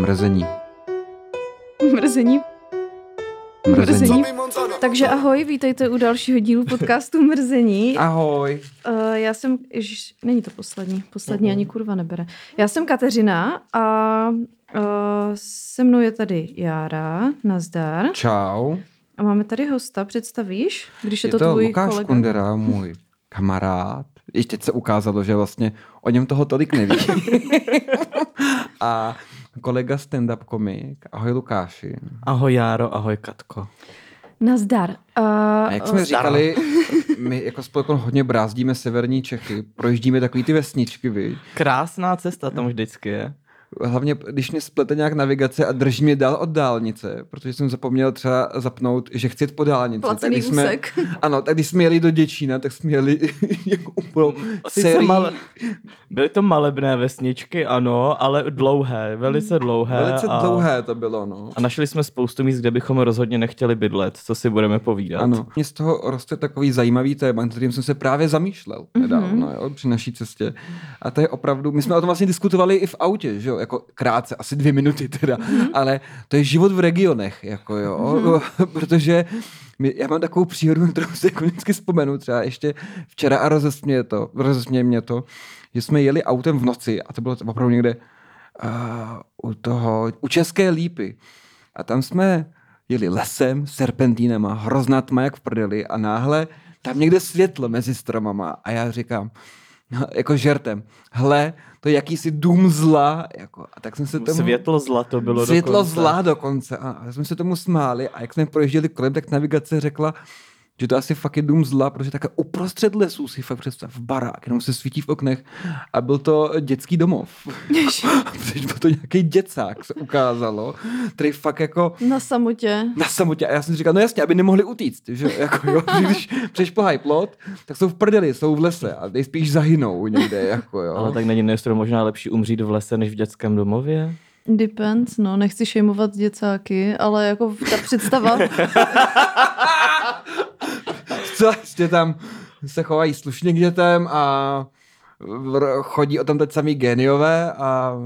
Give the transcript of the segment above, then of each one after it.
Mrzení. Mrzení. Mrzení. Takže ahoj, vítejte u dalšího dílu podcastu Mrzení. Ahoj. Uh, já jsem, ježiš, není to poslední, poslední ani kurva nebere. Já jsem Kateřina a uh, se mnou je tady Jára, nazdar. Čau. A máme tady hosta, představíš? Když je, Je to, to tvůj Lukáš kolega. Kundera, můj kamarád. Ještě se ukázalo, že vlastně o něm toho tolik neví. A kolega stand-up komik. Ahoj Lukáši. Ahoj Járo, ahoj Katko. Nazdar. Uh, A jak jsme uh, říkali, my jako spolkon hodně brázdíme severní Čechy, projíždíme takový ty vesničky, vy. Krásná cesta tam vždycky je. Hlavně, když mě splete nějak navigace a drží mě dál od dálnice, protože jsem zapomněl třeba zapnout, že chci jet po dálnici. Placený když jsme, úsek. Ano, tak když jsme jeli do Děčína, tak jsme jeli jako úplnou sérii, male- Byly to malebné vesničky, ano, ale dlouhé, velice dlouhé. velice a, dlouhé to bylo, no. A našli jsme spoustu míst, kde bychom rozhodně nechtěli bydlet, co si budeme povídat. Ano, mně z toho roste takový zajímavý téma, nad kterým jsem se právě zamýšlel nedávno, jo, při naší cestě. A to je opravdu, my jsme o tom vlastně diskutovali i v autě, že jo, jako krátce, asi dvě minuty teda, ale to je život v regionech, jako jo, protože my, já mám takovou příhodu, kterou si jako vždycky vzpomenu, třeba ještě včera a rozesměje to, rozesměje mě to, že jsme jeli autem v noci a to bylo opravdu někde uh, u toho, u České lípy. A tam jsme jeli lesem, serpentínama, hrozná tma jak v prdeli a náhle tam někde světlo mezi stromama a já říkám, no, jako žertem, hle, to je jakýsi dům zla, jako, a tak jsem se tomu... Světlo zla to bylo Světlo dokonce. zla dokonce. A jsme se tomu smáli a jak jsme projížděli kolem, tak navigace řekla, že to asi fakt je dům zla, protože také uprostřed lesů si fakt představ barák, jenom se svítí v oknech a byl to dětský domov. protože byl to nějaký děcák, se ukázalo, který fakt jako Na samotě. na samotě. A já jsem si říkal, no jasně, aby nemohli utíct. Že? Jako, jo, že když přešplhají plot, tak jsou v prdeli, jsou v lese a nejspíš zahynou někde. Jako, jo. Ale tak není nejistě možná lepší umřít v lese, než v dětském domově? Depends, no, nechci šejmovat děcáky, ale jako ta představa, Zcela jistě tam se chovají slušně k dětem a chodí o tom teď samý geniové a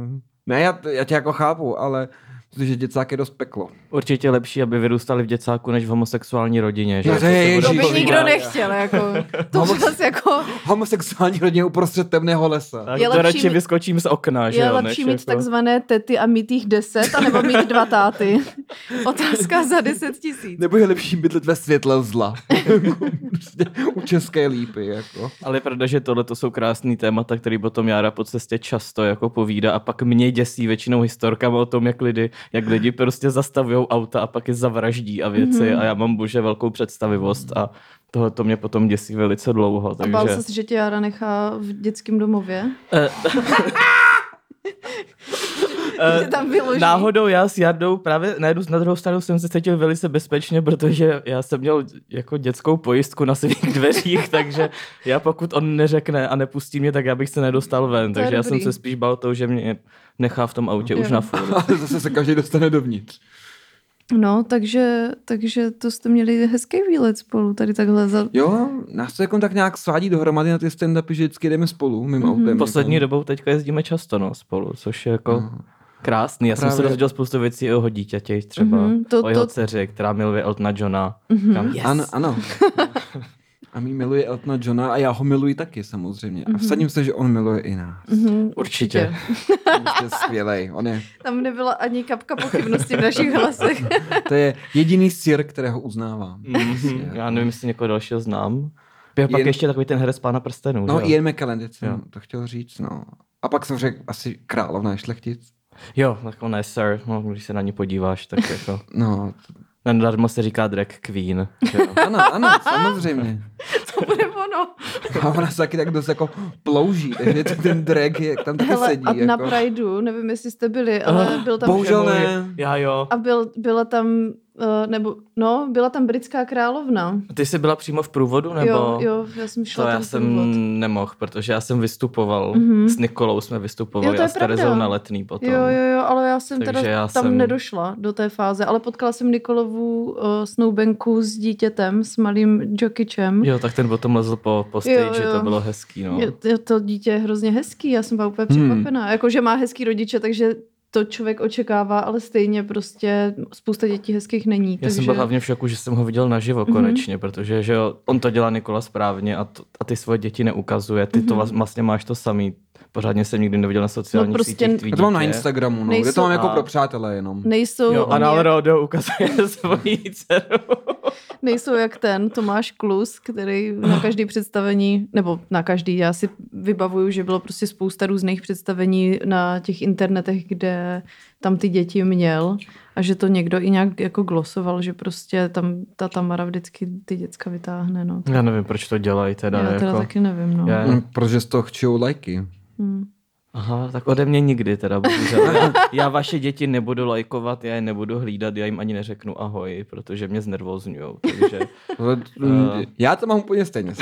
ne, já, já tě jako chápu, ale protože děcák je dost peklo. Určitě lepší, aby vyrůstali v děcáku, než v homosexuální rodině. Že? No to je to by nikdo nechtěl, jako, to Homo- zase jako, Homosexuální rodině uprostřed temného lesa. Tak Je to lepší radši mít- vyskočím z okna, že je jo, lepší než mít jako... takzvané tety a mít jich deset, anebo mít dva táty. Otázka za deset tisíc. Nebo je lepší bydlet ve světle zla. u české lípy. Jako. Ale je pravda, že tohle to jsou krásný témata, který potom Jára po cestě často jako povídá a pak mě děsí většinou historkama o tom, jak lidi, jak lidi prostě zastavují auta a pak je zavraždí a věci Mhm. mm-hmm. a já mám bože velkou představivost a tohle to mě potom děsí velice dlouho, A takže... bál se, že tě Jara nechá v dětském domově? Eh, Že tam vyloží. Náhodou já s Jardou právě na jednu na druhou stranu jsem se cítil velice bezpečně, protože já jsem měl jako dětskou pojistku na svých dveřích, takže já pokud on neřekne a nepustí mě, tak já bych se nedostal ven. To takže já jsem se spíš bál toho, že mě nechá v tom autě už Jo. na furt. Ale zase se každý dostane dovnitř. No, takže, takže to jste měli hezký výlet spolu, tady takhle za... Jo, nás to jako tak nějak svádí dohromady na ty stand-upy, že vždycky jdeme spolu, mým Mhm. autem. Poslední dobou teďka jezdíme často no, spolu, což je jako No. krásný. Já jsem se Právě- dozvěděl spoustu věcí o jeho dítěti, třeba Mhm, to- o jeho to- dceři, která miluje Eltona Johna. Mhm. Kam, yes. Ano, ano. A my miluje Eltona Johna a já ho miluji taky samozřejmě. A vsadím se, že on miluje i nás. Mhm, Určitě. Je skvělej. On je, Tam nebyla ani kapka pochybnosti v našich hlasech. to je jediný sir, kterého uznávám. Mhm, Já nevím, jestli někoho dalšího znám. Je pak Jen- ještě takový ten herec pána prstenů. No? Ian McKellen, to chtěl říct, no. A pak jsem řekl asi královna je šlechtic. Jo, tak on je sir, no, když se na ní podíváš, tak jako... No, Nadarmo se říká drag queen. ano, ano, samozřejmě. To bude ono. A ona se taky tak dost jako plouží, takže ten drag je, tam taky Hele, sedí. a na jako. Prideu, nevím, jestli jste byli, ale byl tam... bohužel ne. Já jo. A byl, byla tam, uh, nebo, no, byla tam britská královna. Ty jsi byla přímo v průvodu, nebo? Jo, jo, já jsem To šla já tam jsem průvod. nemohl, protože já jsem vystupoval, Mhm. s Nikolou jsme Jo, vystupovali to je a s Terezou na letný potom. Jo, jo, jo, ale já jsem Takže teda já tam jsem- nedošla do té fáze, ale potkala jsem Nikolovu uh, snoubenku s dítětem, s malým Jokičem. Jo, tak ten potom lezl po, po stage, Jo, jo. to bylo hezký, no. Je to dítě je hrozně hezký, já jsem byla úplně Hmm. překvapená. Jako, že má hezký rodiče, takže to člověk očekává, ale stejně prostě spousta dětí hezkých není. Já takže... jsem byl hlavně v šoku, že jsem ho viděl naživo konečně, mm-hmm. protože že on to dělá Nikola správně a, to, a ty svoje děti neukazuje. Ty mm-hmm. to vlastně máš to samý. Pořádně jsem nikdy neviděl na sociálních No prostě- sítích Já to mám na. Instagramu, no. Nejsou- Je to mám jako A- pro přátelé jenom. Nejsou, Jo, Anal jak, Rodo ukazuje svoji dceru. nejsou jak ten Tomáš Klus, který na každý představení, nebo na každý, já si vybavuju, že bylo prostě spousta různých představení na těch internetech, kde tam ty děti měl a že to někdo i nějak jako glosoval, že prostě tam ta Tamara vždycky ty děcka vytáhne, no. Já nevím, proč to dělají teda. Já teda jako... taky nevím, no. Já- Mm, Protože z toho chčijou lajky. Hmm. Aha, tak ode mě nikdy teda, bohužel. Já, já vaše děti nebudu lajkovat, já je nebudu hlídat, já jim ani neřeknu ahoj, protože mě znervozňujou, takže... Ale, mm, Já to mám úplně stejně.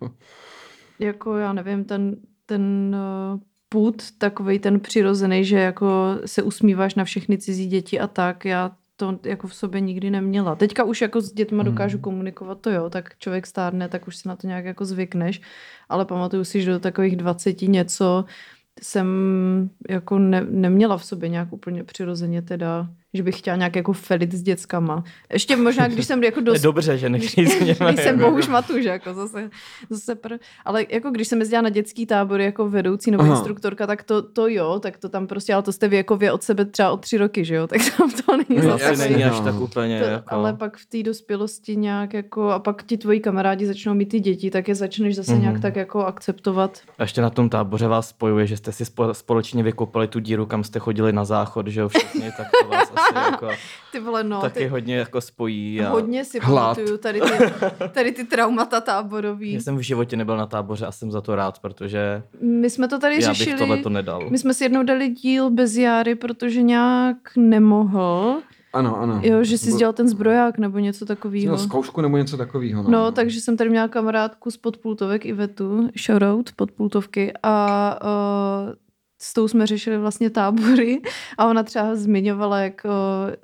jako já nevím, ten, ten uh, put, takový ten přirozený, že jako se usmíváš na všechny cizí děti a tak, já to jako v sobě nikdy neměla. Teďka už jako s dětma dokážu komunikovat, to jo, tak člověk stárne, tak už si na to nějak jako zvykneš, ale pamatuju si, že do takových 20 něco jsem jako ne, neměla v sobě nějak úplně přirozeně teda, že bych chtěla nějak jako felit s dětskama. Ještě možná, když jsem jako Je dost... dobře, že Když, nechci když jsem bohuž matu, že jako zase, zase pr... Ale jako když jsem jezdila na dětský tábor jako vedoucí nebo Aha. instruktorka, tak to, to jo, tak to tam prostě, ale to jste věkově od sebe třeba o tři roky, že jo, tak tam to není No, Zase není až no. tak úplně to, jako... ale pak v té dospělosti nějak jako, a pak ti tvoji kamarádi začnou mít ty děti, tak je začneš zase Mhm. nějak tak jako akceptovat. A ještě na tom táboře vás spojuje, že jste si spo- společně vykopali tu díru, kam jste chodili na záchod, že jo, všichni, tak to vás asi jako Ty vole, no, taky ty, hodně jako spojí. A hodně si Hlad. pamatuju tady ty, tady ty traumata táborový. Já jsem v životě nebyl na táboře a jsem za to rád, protože My jsme to tady já bych řešili. tohle to nedal. My jsme si jednou dali díl bez Járy, protože nějak nemohl. Ano, ano. Jo, že si Bo- sdělal ten zbroják nebo něco takového. Měl zkoušku nebo něco takového. No, No, takže jsem tady měla kamarádku z podpultovek Ivetu, shoutout podpultovky a uh, s tou jsme řešili vlastně tábory a ona třeba zmiňovala, jak uh,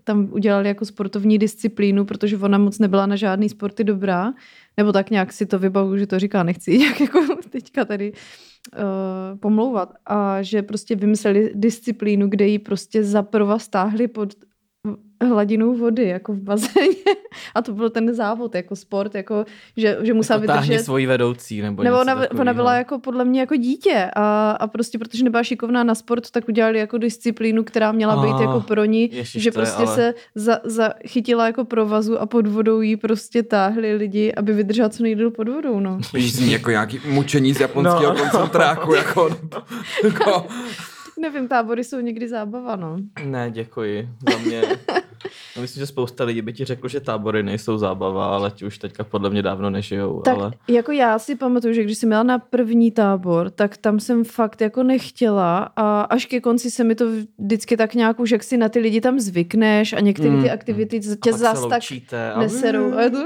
tam udělali jako sportovní disciplínu, protože ona moc nebyla na žádný sporty dobrá, nebo tak nějak si to vybavu, že to říká, nechci nějak jako teďka tady uh, pomlouvat. A že prostě vymysleli disciplínu, kde ji prostě zaprva stáhli pod hladinou vody, jako v bazéně. A to byl ten závod, jako sport, jako, že, že musela Jako táhni vydržet. svoji vedoucí, nebo, Nebo ona, ona takovýho. byla jako podle mě jako dítě a, a prostě protože nebyla šikovná na sport, tak udělali jako disciplínu, která měla být Ah, jako pro ní, ježiš, že to je prostě ale- se za, za, chytila jako provazu a pod vodou jí prostě táhli lidi, aby vydržela co nejdýl pod vodou, no. Víš, zní jako nějaký mučení z japonského No. koncentráku, jako, jako Nevím, tábory jsou někdy zábava, no. Ne, děkuji. Za mě... No, myslím, že spousta lidí by ti řekl, že tábory nejsou zábava, ale ti už teďka podle mě dávno nežijou. Tak ale... jako já si pamatuju, že když jsem měla na první tábor, tak tam jsem fakt jako nechtěla a až ke konci se mi to vždycky tak nějak už, jak si na ty lidi tam zvykneš a některé Mm, ty aktivity tě a pak zas se tak neserou. A je to,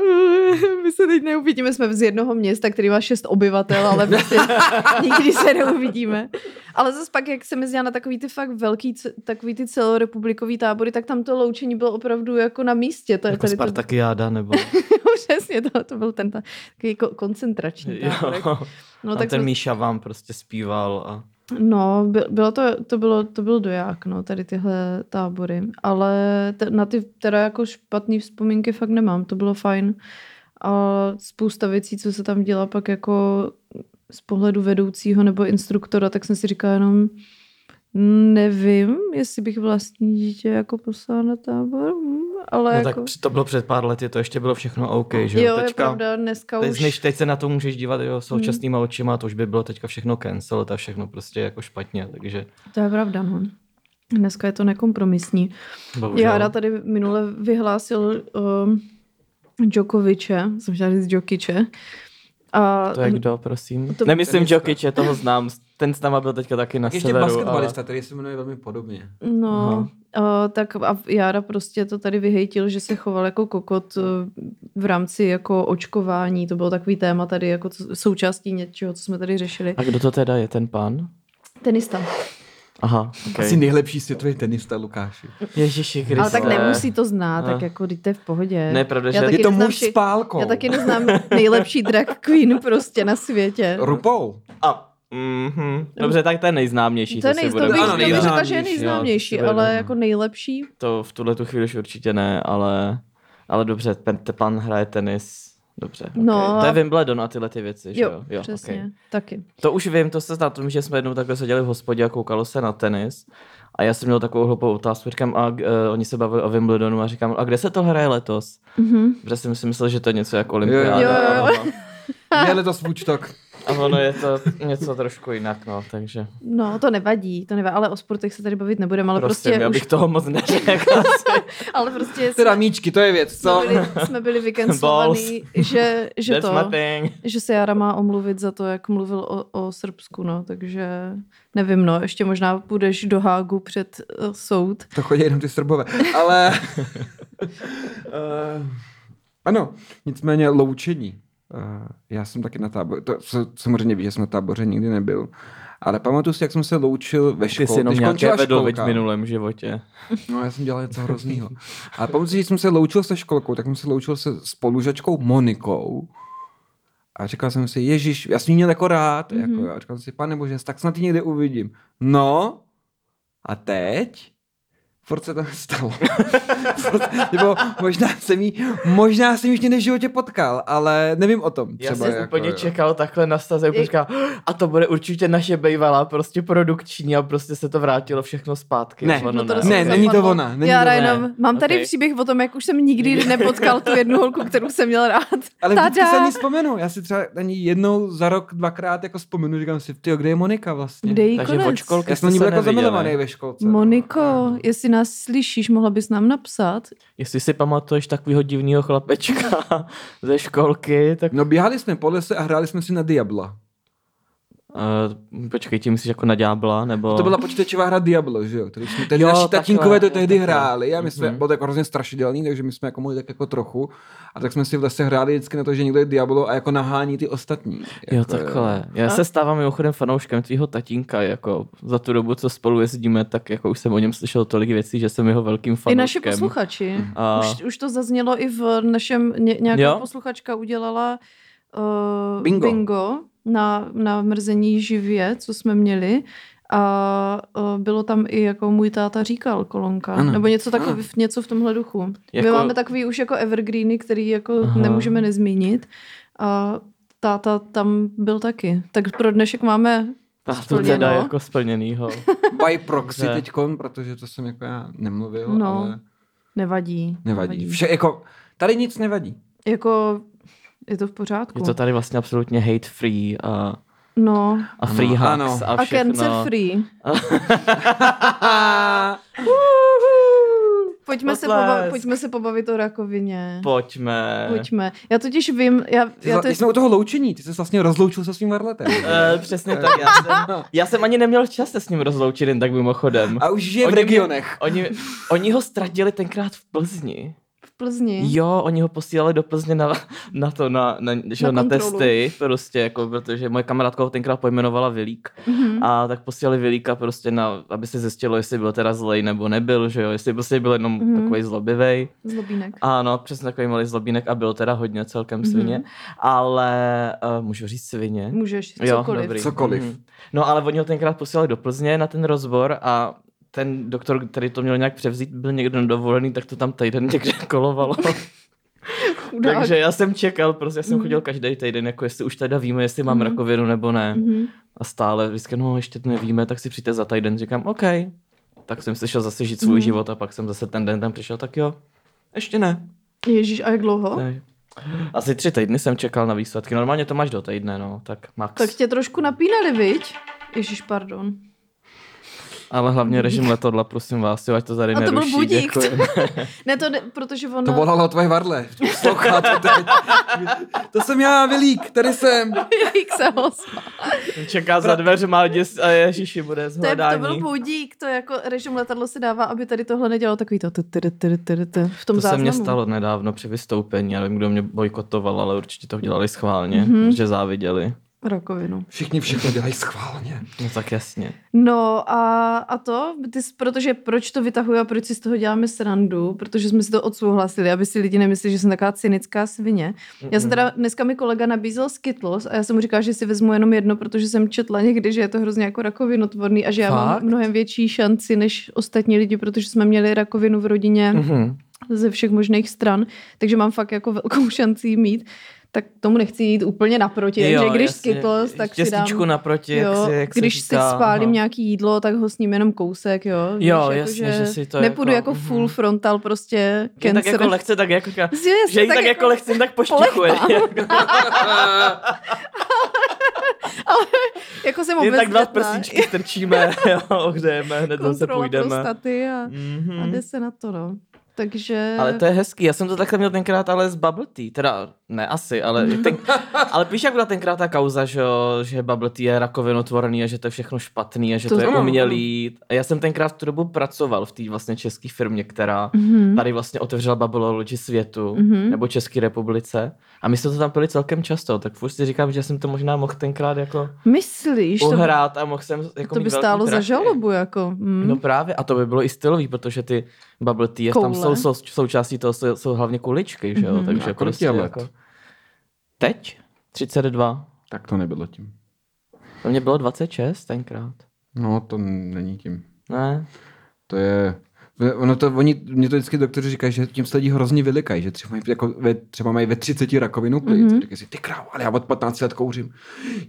my se teď neuvidíme, jsme z jednoho města, který má šest obyvatel, ale prostě nikdy se neuvidíme. Ale zase pak, jak jsem jezdila na takový ty fakt velký, takový ty celorepublikový tábory, tak tam to loučení bylo opravdu jako na místě. To je Jako tady to, Spartakiáda, nebo... přesně, to, to byl ten ta, takový ko- koncentrační táborek. jo. No, a tak ten jsme- Míša vám prostě zpíval a... No, by- bylo to, to, bylo, to byl doják, no, tady tyhle tábory. Ale te, na ty teda jako špatné vzpomínky fakt nemám, to bylo fajn. A spousta věcí, co se tam dělá pak jako z pohledu vedoucího nebo instruktora, tak jsem si říkala jenom, nevím, jestli bych vlastní dítě jako poslala na tábor, hm, ale No jako... tak to bylo před pár lety, to ještě bylo všechno OK, že jo, je Teďka, pravda, dneska teď, už... než teď se na to můžeš dívat jo, současnýma očima, to už by bylo teďka všechno cancel, to je všechno prostě jako špatně, takže To je pravda, no. Dneska je to nekompromisní. bohužel. Jára tady minule vyhlásil um, Djokoviče, jsem chtěla říct Djokiče. A To je kdo, prosím? To-. Nemyslím Tenista. Jokiče, toho znám. Ten s náma byl teďka taky na ještě severu. basketbalista, který se jmenuje velmi podobně. No, uh, tak a Jára prostě to tady vyhejtil, že se choval jako kokot uh, v rámci jako očkování. To bylo takový téma tady jako co- součástí něčeho, co jsme tady řešili. A kdo to teda je, ten pán? Tenista. Aha, okay. Asi nejlepší světový tenista, Lukáši. Ježiši Kriste. Ale tak nemusí to znát, tak Ah. jako dejte v pohodě. Ne, pravda, Já že- Je to muž vši- s pálkou. Já taky neznám nejlepší drag queen prostě na světě. RuPaul. A Mhm. Dobře, tak ten nejznámější. To, je si nej, to, budeme bych, Ano, to bych řekla, že je nejznámější, nejznámější, jo, ale jako nejlepší. To v tuhle tu chvíli už určitě ne, ale, ale dobře, ten Tepan hraje tenis. Dobře, No okay. To je a- Wimbledon a tyhle ty věci, že Jo, jo? jo přesně, okay. taky. To už vím, to se zná tomu, že jsme jednou takhle seděli v hospodě a koukalo se na tenis. A já jsem měl takovou hloupou otázku, říkám, a uh, oni se bavili o Wimbledonu a říkám, a kde se to hraje letos? Mhm. Protože jsem si myslel, že to je něco jako olympiáda. Jo, jo, jo. Měli to Woodstock. A ono je to něco trošku jinak, no, takže No, to nevadí, to nevadí, ale o sportech se tady bavit nebudeme, ale prostě, prostě, já už, bych toho moc neřekl ale prostě Teda jsme, míčky, to je věc, co? jsme byli, jsme byli vykenslovaný, že, že That's to, my thing. že se Jara má omluvit za to, jak mluvil o, o Srbsku, no, takže nevím, no, ještě možná půjdeš do Hágu před uh, soud. To chodí jenom ty srbové. Ale... uh, ano, nicméně loučení. Uh, já jsem taky na táboře, to se- samozřejmě ví, že jsem na táboře nikdy nebyl. Ale pamatuju si, jak jsem se loučil ve Ty škole. jsi jenom když nějaké vedl v minulém životě. No, já jsem dělal něco hroznýho. Ale pamatuju si, že jsem se loučil se školkou, tak jsem se loučil se spolužačkou Monikou. A říkal jsem si, Ježíš, já jsem jí měl jako rád. Mm-hmm. Jako, a říkal jsem si, pane bože, tak snad ji někde uvidím. No, a teď? Furt se to nestalo. Furt, nebo možná jsem jí, možná jsem ji už někde v životě potkal, ale nevím o tom. Já Třeba jsem jako, úplně jo. čekal takhle na staze, I- říkal, a to bude určitě naše bejvalá, prostě produkční a prostě se to vrátilo všechno zpátky. Ne, Ono no to Ne, rozhodně není to ona, není Já to jenom, mám tady Ok. příběh o tom, jak už jsem nikdy nepotkal tu jednu holku, kterou jsem měl rád. Ale vždycky Tada! se ní vzpomenu. Já si třeba na ní jednou za rok, dvakrát jako vzpomenu, říkám si, ty, kde je Monika vlastně? Kde jí Takže konec? od školky Já jsem na ní se byl jako zamilovaný ve školce. no. Moniko, jestli nás slyšíš, mohla bys nám napsat? Jestli si pamatuješ takového divného chlapečka ze školky, tak... No běhali jsme po lese a hráli jsme si na Diabla. Uh, počkej, tím myslíš jako na ďábla, nebo... To byla počítačová hra Diablo, že jo? Tady jsme, tady Jo, naši takhle, tatínkové to jo, tehdy takhle. hráli a my jsme, Mhm. bylo to jako hrozně strašidelný, takže my jsme jako mohli tak jako trochu. A tak jsme si v lese hráli vždycky na to, že někdo je Diablo a jako nahání ty ostatní. Jo, Jako, takhle. Já A? se stávám mimochodem fanouškem tvýho tatínka, jako za tu dobu, co spolu jezdíme, tak jako už jsem o něm slyšel tolik věcí, že jsem jeho velkým I fanouškem. naši posluchači. A- Už, už to zaznělo i v našem, ně, nějaká Jo? posluchačka udělala uh, Bingo. bingo na, na mrzení živě, co jsme měli. A uh, bylo tam i jako můj táta říkal kolonka, Ano. nebo něco takový, Ano. něco v tomhle duchu. Jako... My máme takový už jako evergreeny, který jako Aha. Nemůžeme nezmínit. A táta tam byl taky. Tak pro dnešek máme A to Splněno. teda jako splněnýho. By proxy teďkon, protože to jsem jako já nemluvil, No. ale nevadí. nevadí. Vše, jako, tady nic nevadí. Jako je to v pořádku. Je to tady vlastně absolutně hate free a, No. a free Ano, hacks ano. a A všechno. cancer free. Pojďme se, pobavit, pojďme se pobavit o rakovině. Pojďme. Pojďme. Já totiž vím, já, Ty já to, jsme u toho loučení, ty jsi vlastně rozloučil se svým varletem. Uh, přesně tak, já jsem, já jsem ani neměl čas se s ním rozloučit jen tak mimochodem. A už žije v Oni mě- regionech. Oni, oni ho ztratili tenkrát v Plzni. Plzni. Jo, oni ho posílali do Plzně na, na to, na, na, že, Na jo, na kontrolu. testy, prostě, jako, protože moje kamarádka ho tenkrát pojmenovala Vilík. Mhm. A tak posílali Vilíka prostě na, aby se zjistilo, jestli byl teda zlej nebo nebyl, že jo, jestli prostě byl jenom Mhm. takový zlobivej. Zlobínek. Ano, přesně takový malý zlobínek a byl teda hodně celkem Mhm. svině, ale uh, můžu říct svině? Můžeš, Jo, cokoliv. dobrý. Cokoliv. Mhm. No ale oni ho tenkrát posílali do Plzně na ten rozbor a ten doktor, který to měl nějak převzít, byl někdo dovolený, tak to tam týden někde kolovalo. Takže já jsem čekal, prostě já jsem Mhm. chodil každý týden, jako jestli už teda víme, jestli mám Mhm. rakovinu nebo ne. Mhm. A stále vždycky, no ještě to nevíme, tak si přijďte za týden. Říkám, OK. Tak jsem si šel zase žít svůj Mhm. život a pak jsem zase ten den tam přišel, tak jo, ještě ne. Ježíš, a jak dlouho? Tak. Asi tři týdny jsem čekal na výsledky. Normálně to máš do týdne, no, tak max. Tak tě trošku napínali, viď? Ježíš, pardon. Ale hlavně režim letadla, prosím vás, jo, ať to tady A to byl neruší. budík. děkuji. Ne, to ne, protože on... To volalo tvoje varle. Poslouchá to teď. To jsem já, Vilík, tady jsem. Jak se ozval. Čeká za dveřma děs a ježiši, bude To, je, to zhledání. byl budík, to jako režim letadlo se dává, aby tady tohle nedělalo takový to t- t- t- t- t- v tom to se mně stalo nedávno při vystoupení, já nevím, kdo mě bojkotoval, ale určitě to udělali schválně, Mhm. mm-hmm. že záviděli. Rakovinu. Všichni všechno dělají schválně. No tak jasně. No a, a to, ty, jsi- protože proč to vytahuji a proč si z toho děláme srandu, protože jsme si to odsouhlasili, aby si lidi nemysleli, že jsem taková cynická svině. Já jsem teda, dneska mi kolega nabízel Skittles a já jsem mu říkala, že si vezmu jenom jedno, protože jsem četla někdy, že je to hrozně jako rakovinotvorný a že já Fakt? mám mnohem větší šanci než ostatní lidi, protože jsme měli rakovinu v rodině Mhm. ze všech možných stran, takže mám fakt jako velkou šanci mít. Tak tomu nechci jít úplně naproti, takže když jasně. Skittles, tak si dám... Naproti, jak Jo, si, jak když říká, si spálím aha. nějaký jídlo, tak ho sním jenom kousek, jo. Víš, Jo, jako, jasně, že si to Nepůjdu jako- jako, full mhm. frontal prostě Že tak jako lehce, tak jako, Že, že jí tak, jako lehce tak poštěchuje. jako jsem Jen tak dva obezřetná. prstíčky strčíme, jo, ohřejeme, hned zase Kontrola půjdeme. prostaty a, a Mhm. jde se na to, no. Takže... Ale to je hezký, já jsem to takhle měl tenkrát ale z bubble tea, teda ne asi, ale, ten, ale víš, jak byla tenkrát ta kauza, že, že bubble tea je rakovinotvorný a že to je všechno špatný a že to, To je umělý. A já jsem tenkrát v tu dobu pracoval v té vlastně české firmě, která Mhm. tady vlastně otevřela Babylology světu, Mhm. nebo České republice. A my jsme to tam pili celkem často, tak furt si říkám, že jsem to možná mohl tenkrát jako Myslíš? To, uhrát a mohl jsem jako to by stálo za žalobu, jako. Mm. No právě, a to by bylo i stylový, protože ty bubble tea, tam Koule. jsou, jsou součástí toho jsou, jsou hlavně kuličky, že jo, Mhm. takže A kolik prostě je let? jako... Teď? 32. Tak to nebylo tím. To mě bylo 26 tenkrát. No, to není tím. Ne? To je... Ono to, oni, mě to vždycky doktoři říkají, že tím se lidi hrozně vylikají, že třeba mají, jako ve, třeba mají ve 30 rakovinu plic. Mhm. Mm-hmm. Říkají si, ty krávo, ale já od 15 let kouřím.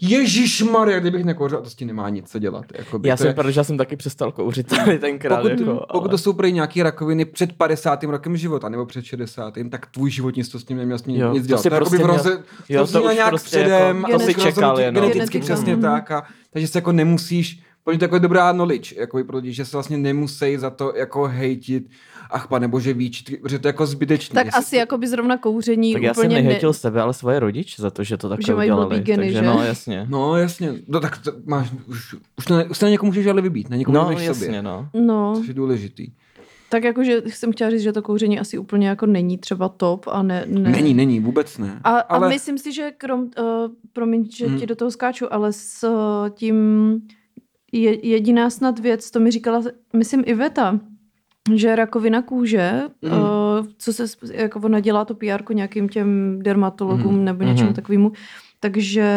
Ježíš Maria, kdybych nekouřil, to s tím nemá nic co dělat. Jakoby, Já to jsem, je, protože já jsem taky přestal kouřit tady tenkrát. pokud, jako, pokud ale... to jsou prý nějaký rakoviny před 50. rokem života, nebo před 60. tak tvůj život nic to s tím neměl s tím Jo, nic to dělat. si to prostě měl- roze, jo, to to už nějak prostě předem, jako- to to si čekal jenom. Geneticky přesně tak. A, takže se jako nemusíš, pro ně to jako je dobrá knowledge, jako pro lidi, že se vlastně nemusí za to jako hejtit, ach pane bože víč, protože to je jako zbytečný. Tak Jestli- asi jako by zrovna kouření Tak já jsem úplně nehejtil sebe, ale svoje rodiče za to, že to takhle Že mají udělali. geny, takže že? no, jasně. No jasně, no tak to máš, už, už, to ne, už to na někoho můžeš ale vybít, na někoho No, jasně, sobě, no. No, což je důležitý. tak jakože jsem chtěla říct, že to kouření asi úplně jako není třeba top a ne... ne. Není, není, vůbec ne. A, ale... ale a myslím si, že krom, uh, promiň, že Hmm. ti do toho skáču, ale s uh, tím je, jediná snad věc, to mi říkala, myslím, Iveta, že rakovina kůže, Mhm. uh, co se, jako ona dělá to PR nějakým těm dermatologům Mhm. nebo něčemu Mhm. takovému, takže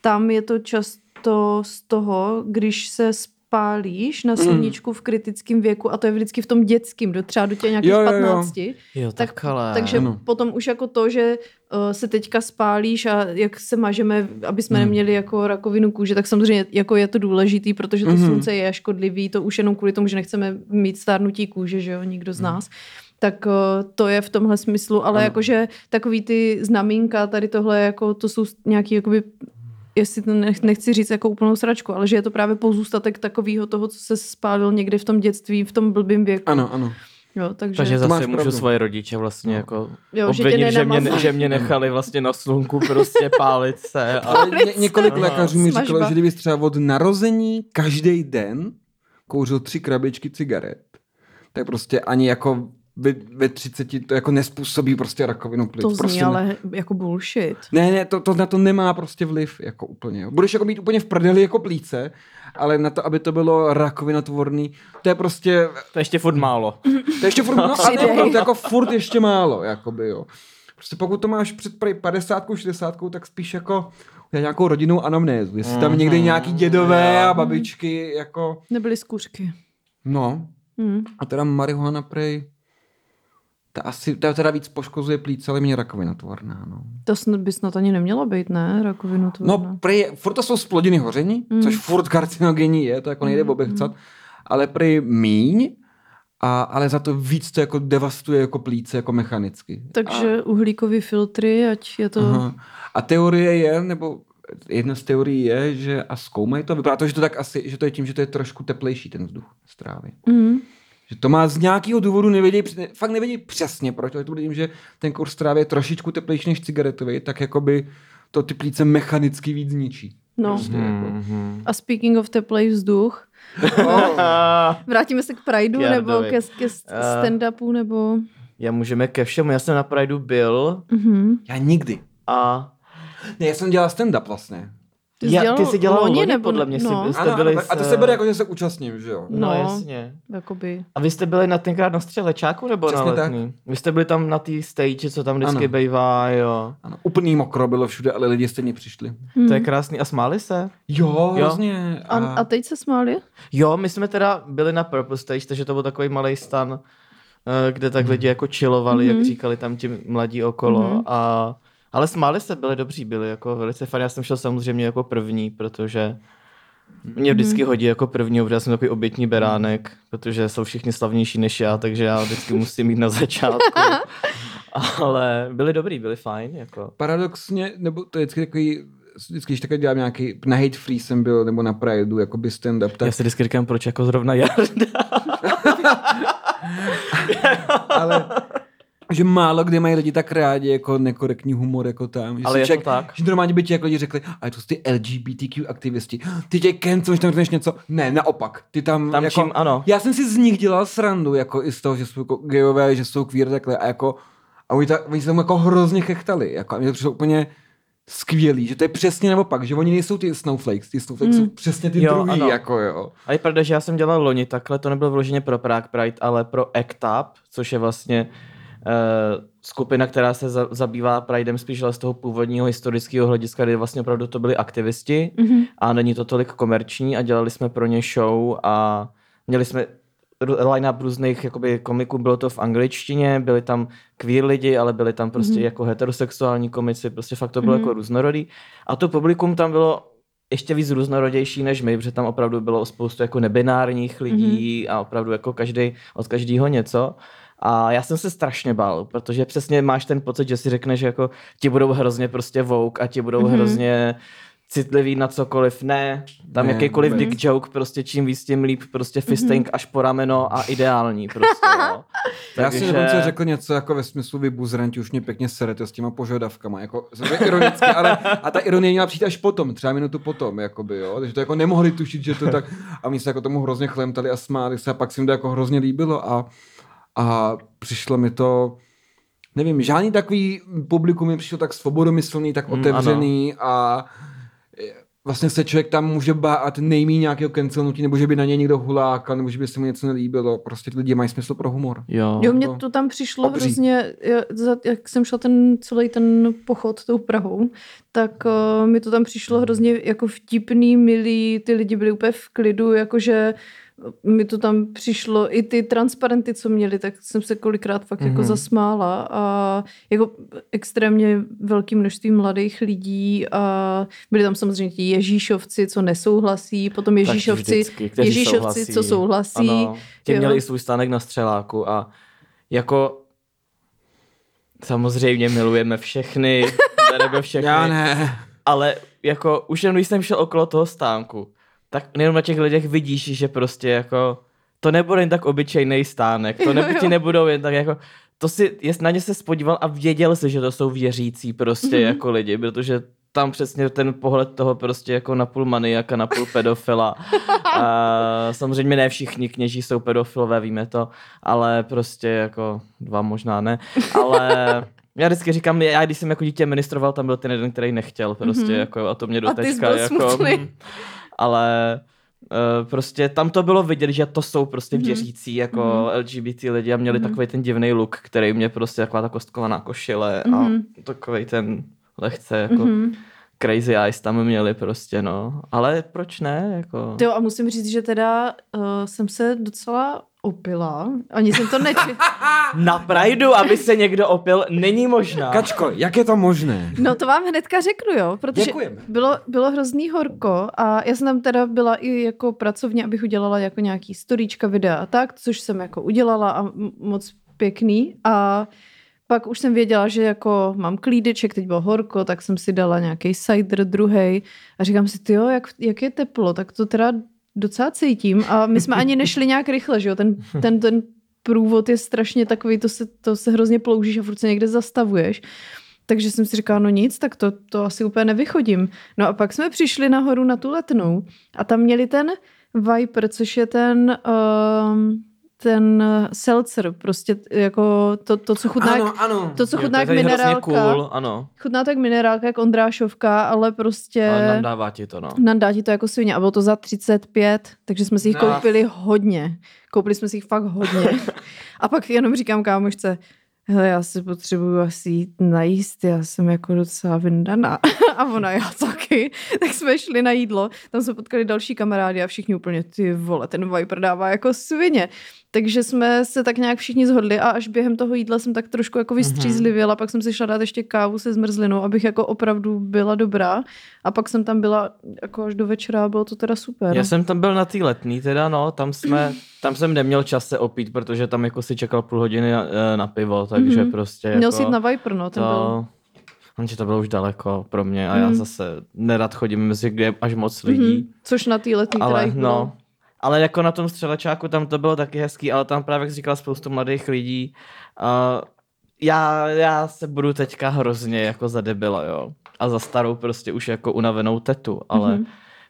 tam je to často z toho, když se spálíš Mhm. na sluníčku v kritickém věku a to je vždycky v tom dětském, do třeba do těch nějakých Jo, jo, jo. 15. Jo, Tak- tak, ale... Takže Ano. potom už jako to, že uh, se teďka spálíš a jak se mažeme, aby jsme Hmm. neměli jako rakovinu kůže, tak samozřejmě jako je to důležitý, protože to Mhm. slunce je škodlivý, to už jenom kvůli tomu, že nechceme mít stárnutí kůže, že jo, nikdo z nás. Tak uh, to je v tomhle smyslu, ale Hmm. Ano. jakože takový ty znamínka, tady tohle, jako to jsou nějaký jakoby jestli to nech, nechci říct jako úplnou sračku, ale že je to právě pozůstatek takového toho, co se spálil někdy v tom dětství, v tom blbým věku. ano, ano. Jo, takže, Takže zase můžu pravdu. svoje rodiče vlastně No. jako Jo, že obvinit, že, mě, nenamazali. že mě nechali vlastně na slunku prostě pálit se. A... Ale ně, několik Aha. lékařů mi říkalo, že kdybys třeba od narození každý den kouřil tři krabičky cigaret, tak prostě ani jako ve, ve 30 to jako nespůsobí prostě rakovinu plic. to zní prostě ne. ale jako bullshit. Ne, ne, to, to, na to nemá prostě vliv, jako úplně. Jo. Budeš jako mít úplně v prdeli jako plíce, ale na to, aby to bylo rakovinotvorný, to je prostě, To je ještě furt málo. to je ještě furt, no, ale to, to jako furt ještě málo, jakoby, jo. Prostě pokud to máš před prej 50, 60, tak spíš jako nějakou rodinnou anamnézu. Jestli tam někdy Mhm. nějaký dědové a babičky, jako, Nebyly skůřky. no. Hmm. A teda marihuana prej, ta asi, ta teda víc poškozuje plíce, ale mě rakovinotvorná, no. To snad by snad ani nemělo být, ne? Rakovinu to. No, prej, furt to jsou splodiny hoření, Mm. mm. což furt karcinogenní je, to jako nejde Mm, obechcat, ale prej míň, a, ale za to víc to jako devastuje jako plíce, jako mechanicky. Takže uhlíkový filtry, ať je to... A, aha. a teorie je, nebo jedna z teorií je, že a zkoumají to, vypadá to, že to tak asi, že to je tím, že to je trošku teplejší ten vzduch z trávy. Mm. Že to má z nějakého důvodu, nevědí, fakt nevědí přesně proč, ale to bude tím, že ten kurz trávy je trošičku teplejší než cigaretový, tak jakoby to ty plíce mechanicky víc zničí. No. Prostě jako. Mhm. A speaking of teplej vzduch, Oh. vrátíme se k Prideu nebo ke, ke Eh. stand-upu nebo... Já můžeme ke všemu, já jsem na Prideu byl Mhm. Já nikdy. a Ne, já jsem dělal stand-up vlastně. Ty jsi Já, dělal ty jsi dělal loni, loni, nebo- podle mě. no. Jsi, jste Ano, byli ano, a to s- se bere jako, že se účastním, že jo? No, No. jasně. Jakoby. A vy jste byli na tenkrát na střelečáku nebo Přesně na tak. letný? Vy jste byli tam na té stage, co tam vždycky Ano. bývá, jo. Ano, úplný mokro bylo všude, ale lidi stejně přišli. Hmm. To je krásný. A smáli se? Jo, Jo. hrozně. A, a teď se smáli? Jo, my jsme teda byli na Purple Stage, takže to byl takový malý stan, eh, kde tak lidi jako chillovali, Mhm. jak říkali tam ti mladí okolo. Mhm. A, ale smáli se, byli dobří, byli jako velice fajn. Já jsem šel samozřejmě jako první, protože mě vždycky Mhm. hodí jako první, protože já jsem takový obětní beránek, protože jsou všichni slavnější než já, takže já vždycky musím jít na začátku. Ale byli dobrý, byli fajn. Jako. Paradoxně, nebo to je vždycky takový, vždycky, když takhle dělám nějaký, na Hate Free jsem byl, nebo na Prideu, jakoby stand-up, tak Já si vždycky říkám, proč jako zrovna Jarda. ale že málo kdy mají lidi tak rádi jako nekorektní humor jako tam. Že Ale je to člověk- tak. Že normálně by ti jako lidi řekli, a to jsou ty LGBTQ aktivisti, ty tě canceluješ tam řekneš něco. Ne, naopak. Ty tam, Tam jako, čím, ano. Já jsem si z nich dělal srandu, jako i z toho, že jsou jako gejové, že jsou queer takhle a jako a oni, ta, oni se tam jako hrozně chechtali. Jako, a mě to přišlo úplně skvělý, že to je přesně naopak, že oni nejsou ty snowflakes, ty snowflakes Mm. jsou přesně ty Jo, druhý, ano. jako jo. A je pravda, že já jsem dělal loni takhle, to nebylo vloženě pro Prague Pride, ale pro ACT UP, což je vlastně skupina, která se za, zabývá Pridem spíš ale z toho původního historického hlediska, kdy vlastně opravdu to byli aktivisti Mhm. a není to tolik komerční a dělali jsme pro ně show a měli jsme line-up různých jakoby, komiků, bylo to v angličtině, byli tam queer lidi, ale byli tam prostě Mhm. jako heterosexuální komici, prostě fakt to bylo Mhm. jako různorodý. A to publikum tam bylo ještě víc různorodější než my, protože tam opravdu bylo spoustu jako nebinárních lidí a opravdu jako každý od každého něco. A já jsem se strašně bál, protože přesně máš ten pocit, že si řekneš, že jako ti budou hrozně prostě vouk a ti budou Mhm. mm-hmm. hrozně citlivý na cokoliv. Ne, tam Ne, jakýkoliv vůbec. dick joke, prostě čím víc, tím líp, prostě fisting až po rameno a ideální prostě, jo. Já si dokonce řekl něco jako ve smyslu vy buzranti už mě pěkně serete s těma požadavkama, jako ironicky, ale a ta ironie měla přijít až potom, třeba minutu potom, jakoby, jo, takže to jako nemohli tušit, že to tak, a oni se jako tomu hrozně chlemtali a smáli se a pak se jim to jako hrozně líbilo a, a přišlo mi to, nevím, žádný takový publikum mi přišlo tak svobodomyslný, tak Mm, otevřený a vlastně se člověk tam může bát nejmí nějakého cancelnutí, nebo že by na něj někdo hulákal, nebo že by se mu něco nelíbilo. Prostě ty lidi mají smysl pro humor. Jo. Jo, mně to tam přišlo obří. hrozně, jak jsem šla ten celý ten pochod tou Prahou, tak uh, mi to tam přišlo hrozně jako vtipný, milý, ty lidi byli úplně v klidu, jakože mi to tam přišlo, i ty transparenty, co měli, tak jsem se kolikrát fakt mm-hmm. jako Mhm. zasmála a jako extrémně velké množství mladých lidí a byli tam samozřejmě ti Ježíšovci, co nesouhlasí, potom Ježíšovci, vždycky, kteří Ježíšovci, co souhlasí. Ano, ti jo. měli i svůj stánek na střeláku a jako samozřejmě milujeme všechny, bereme všechny, Já ne. ale jako už jenom když jsem šel okolo toho stánku, tak jenom na těch lidech vidíš, že prostě jako to nebude jen tak obyčejný stánek, to Jo, ne, jo. ti nebudou jen tak jako, to si, jest, na ně se spodíval a věděl si, že to jsou věřící prostě Mhm. jako lidi, protože tam přesně ten pohled toho prostě jako napůl maniaka, napůl pedofila. A samozřejmě ne všichni kněží jsou pedofilové, víme to, ale prostě jako dva možná ne, ale já vždycky říkám, já když jsem jako dítě ministroval, tam byl ten jeden, který nechtěl prostě Mhm. jako a to mě A ty jsi doteďka byl jako, smutný. Ale Uh, prostě tam to bylo vidět, že to jsou prostě Mhm. věřící jako LGBT lidi a měli Mhm. takový ten divný look, který mě prostě taková ta kostkovaná košile a Mhm. takový ten lehce jako Mhm. crazy eyes tam měli prostě, no. Ale proč ne, jako... Jo, a musím říct, že teda uh, jsem se docela opila. Ani jsem to nečekala. Na Prideu, aby se někdo opil, není možná. Kačko, jak je to možné? No to vám hnedka řeknu, jo, protože Děkujeme. bylo, bylo hrozný horko a já jsem tam teda byla i jako pracovně, abych udělala jako nějaký storíčka, videa a tak, což jsem jako udělala a moc pěkný a pak už jsem věděla, že jako mám klídeček, teď bylo horko, tak jsem si dala nějaký cider druhý a říkám si, jo, jak, jak je teplo, tak to teda docela cítím a my jsme ani nešli nějak rychle, že jo, ten, ten, ten průvod je strašně takový, to se, to se hrozně ploužíš a furt se někde zastavuješ. Takže jsem si říkala, no nic, tak to, to asi úplně nevychodím. No a pak jsme přišli nahoru na tu letnou a tam měli ten Viper, což je ten, um, ten eh, seltzer, prostě jako to, to co chutná, jak, ano. to, co Jo, chutná to jak minerálka. Cool, ano. Chutná to jak minerálka, jak Ondrášovka, ale prostě Ale nandává ti to, no. nandá ti to jako svině. A bylo to za 35, takže jsme si jich No. koupili hodně. Koupili jsme si jich fakt hodně. A pak jenom říkám kámošce, hele, já si potřebuju asi jít najíst, já jsem jako docela vyndaná. A ona, já taky. Tak jsme šli na jídlo, tam jsme potkali další kamarády a všichni úplně, ty vole, ten Viper dává jako svině. Takže jsme se tak nějak všichni zhodli a až během toho jídla jsem tak trošku jako vystřízlivěla, pak jsem si šla dát ještě kávu se zmrzlinou, abych jako opravdu byla dobrá. A pak jsem tam byla jako až do večera a bylo to teda super. Já jsem tam byl na té letný teda, no, tam jsme, tam jsem neměl čas se opít, protože tam jako si čekal půl hodiny na, eh, na pivo, takže Mhm. prostě jako... Měl jsi jít na Viper, no, ten byl. to, Jenže to bylo už daleko pro mě a já Mhm. zase nerad chodím mezi kde je až moc lidí. Mhm. Což na té letní Ale bylo. no, ale jako na tom střelečáku tam to bylo taky hezký, ale tam právě, jak jsi říkal, spoustu mladých lidí. Uh, já, já se budu teďka hrozně jako za debila, jo. A za starou prostě už jako unavenou tetu, ale Mhm.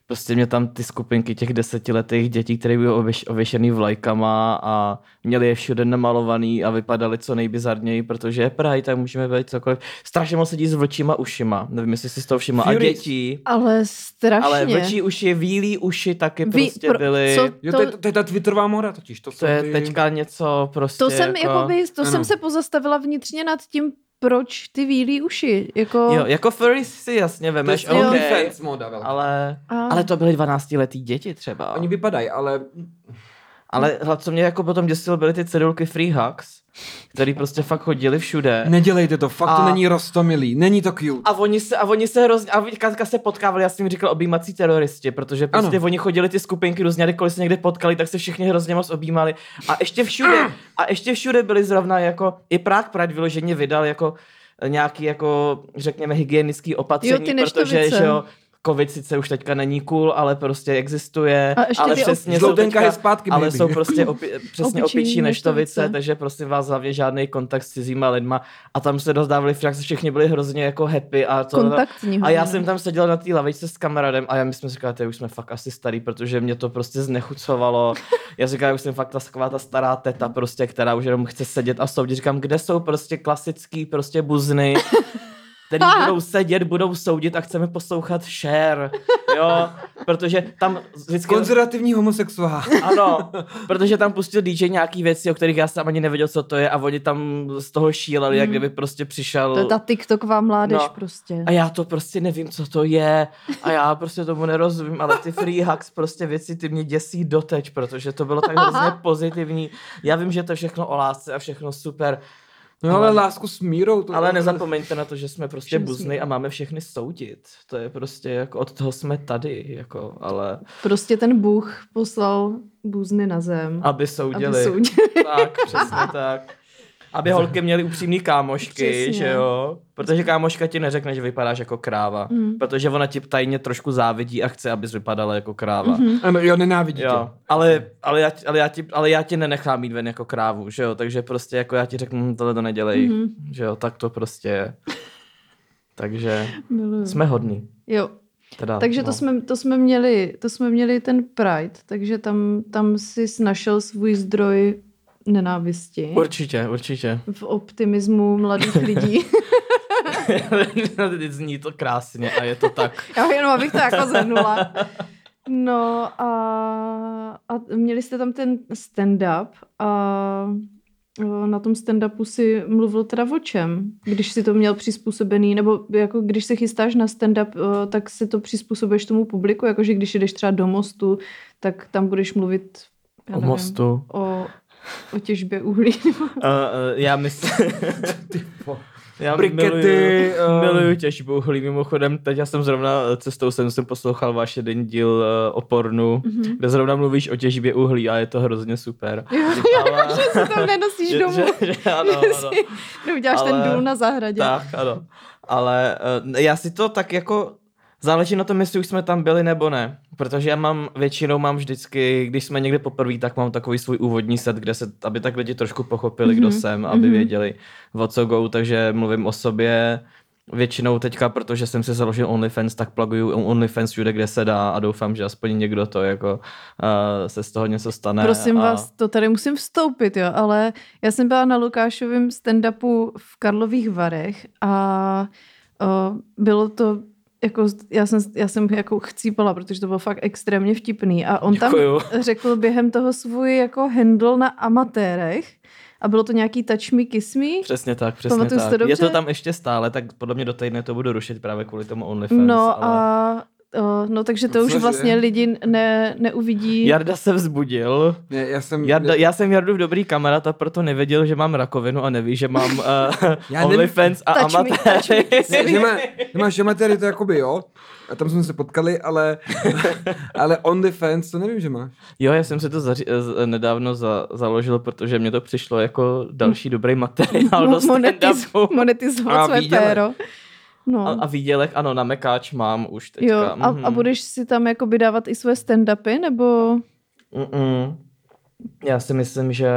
Prostě mě tam ty skupinky těch desetiletých dětí, které byly ověš, ověšený vlajkama a měli je všude namalovaný a vypadali co nejbizarněji, protože je Pride, tak můžeme být cokoliv. Strašně moc lidí s vlčíma ušima, nevím, jestli jsi z toho všimla. A Furies. děti. Ale strašně. Ale vlčí uši, vílí uši taky Ví- prostě pro- byly. co- Jo, to- to, je, to je ta Twitterová moda totiž. To, To je ty... teďka něco prostě To jsem, jako... jakoby, to Ano. jsem se pozastavila vnitřně nad tím, proč ty výlí uši. Jako... Jo, jako furries si jasně To je vemeš, okay, moda velká. ale, A- ale to byly 12-letý děti třeba. Oni vypadají, ale Ale co mě jako potom děsilo, byly ty cedulky free hugs, který prostě fakt chodili všude. nedělejte to, fakt to A- není rostomilý, není to cute. A oni se, a oni se hrozně, a Katka se potkávali, já jsem jim říkal objímací teroristi, protože prostě Ano. oni chodili ty skupinky různě, kdykoliv se někde potkali, tak se všichni hrozně moc objímali. A ještě všude, a ještě všude byli zrovna jako, i Prague Pride vyloženě vydal jako nějaký jako, řekněme, hygienický opatření, Jo, ty protože, že jo, covid sice už teďka není cool, ale prostě existuje, A ještě ale přesně jsou teďka, je zpátky, ale jsou prostě opi, přesně Opičí opičí neštovice, takže prosím vás hlavně žádný kontakt s cizíma lidma. A tam se rozdávali fakt, všichni byli hrozně jako happy a to, Kontaktní a já jsem tam seděl na té lavičce s kamarádem a já my jsme říkali, že už jsme fakt asi starý, protože mě to prostě znechucovalo. Já říkám, já už jsem fakt ta, taková ta stará teta prostě, která už jenom chce sedět a soudit. Říkám, kde jsou prostě klasický prostě buzny, který budou sedět, budou soudit a chceme poslouchat share, jo, protože tam vždycky... Konzervativní homosexuál. Ano, protože tam pustil DJ nějaký věci, o kterých já jsem ani nevěděl, co to je a oni tam z toho šíleli, jak Hmm. kdyby prostě přišel... To je ta TikToková mládež No. prostě. A já to prostě nevím, co to je a já prostě tomu nerozumím, ale ty free hacks prostě věci ty mě děsí doteď, protože to bylo tak hrozně pozitivní. Já vím, že to je všechno o lásce a všechno super, No ale lásku s mírou. To ale nezapomeňte na to, že jsme prostě buzny a máme všechny soudit. To je prostě jako od toho jsme tady, jako, ale Prostě ten Bůh poslal bůzny na zem. aby soudili. Aby soudili. Tak, přesně tak. Aby holky měly upřímný kámošky, Přesně. že jo? Protože kámoška ti neřekne, že vypadáš jako kráva. Mm. Protože ona ti tajně trošku závidí a chce, abys vypadala jako kráva. Mhm. Ano, jo, nenávidí tě. Jo, ale, ale, já, ti- ale, já ti, ale já ti nenechám mít ven jako krávu, že jo, takže prostě jako já ti řeknu, "Hm, tohle to nedělej, Mhm. že jo, tak to prostě je. Takže Miluju. jsme hodní. Jo, Teda, takže no. to, jsme, to, jsme měli, to jsme měli ten Pride, takže tam, tam si našel svůj zdroj nenávisti Určitě, určitě. v optimismu mladých lidí. Zní to krásně a je to tak. Já jenom abych to jako zhrnula. No a, a měli jste tam ten stand-up a o, na tom stand-upu si mluvil teda o čem? Když si to měl přizpůsobený, nebo jako když se chystáš na stand-up, o, tak si to přizpůsobuješ tomu publiku, jakože když jdeš třeba do mostu, tak tam budeš mluvit já O mostu. O, o těžbě uhlí. Uh, uh, já myslím... Já Brikety, miluju, um, miluju těžbu uhlí. Mimochodem, teď já jsem zrovna cestou jsem, jsem poslouchal váš jeden díl uh, o pornu, Mhm. kde zrovna mluvíš o těžbě uhlí a je to hrozně super. Jo, Ale- že si to nenosíš Že- domů. Že, že, ano, Že ano. si neuděláš ten Ale- důl na zahradě. Tak, ano. Ale uh, já si to tak jako záleží na tom, jestli už jsme tam byli nebo ne. Protože já mám, většinou mám vždycky, když jsme někde poprvé, tak mám takový svůj úvodní set, kde se, aby tak lidi trošku pochopili, mm-hmm. kdo Mhm, jsem, aby mhm. věděli, o co go, takže mluvím o sobě, většinou teďka, protože jsem si založil OnlyFans, tak pluguju OnlyFans všude, kde se dá a doufám, že aspoň někdo to jako uh, se z toho něco stane. Prosím a... vás, to tady musím vstoupit, jo, ale já jsem byla na Lukášovém stand-upu v Karlových Varech a uh, bylo to jako, já jsem, já jsem jako chcípala, protože to bylo fakt extrémně vtipný a on Děkuju. tam řekl během toho svůj jako handle na amatérech a bylo to nějaký touch me, kiss me. Přesně tak, přesně Pamatuju tak. to dobře? Je to tam ještě stále, tak podle mě do týdne to budu rušit právě kvůli tomu OnlyFans. No ale... a uh, no takže to už Cože? vlastně lidi ne, neuvidí. Jarda se vzbudil. Ne, já jsem... Jarda, já jsem Jardu dobrý kamarád a proto nevěděl, že mám rakovinu a neví, že mám uh, Já nevím. OnlyFans a amatéry. Ne, že, má, že máš amatéry, to jakoby jo. A tam jsme se potkali, ale, ale OnlyFans, to nevím, že máš. Jo, já jsem si to zaři- z- nedávno za- založil, protože mě to přišlo jako další dobrý materiál do monetiz, stand-upu. monetizovat své péro. No. A, a výdělek, ano, na Mekáč mám už teďka. jo, a, mhm. a budeš si tam jakoby dávat i své stand-upy, nebo Mm-mm. Já si myslím, že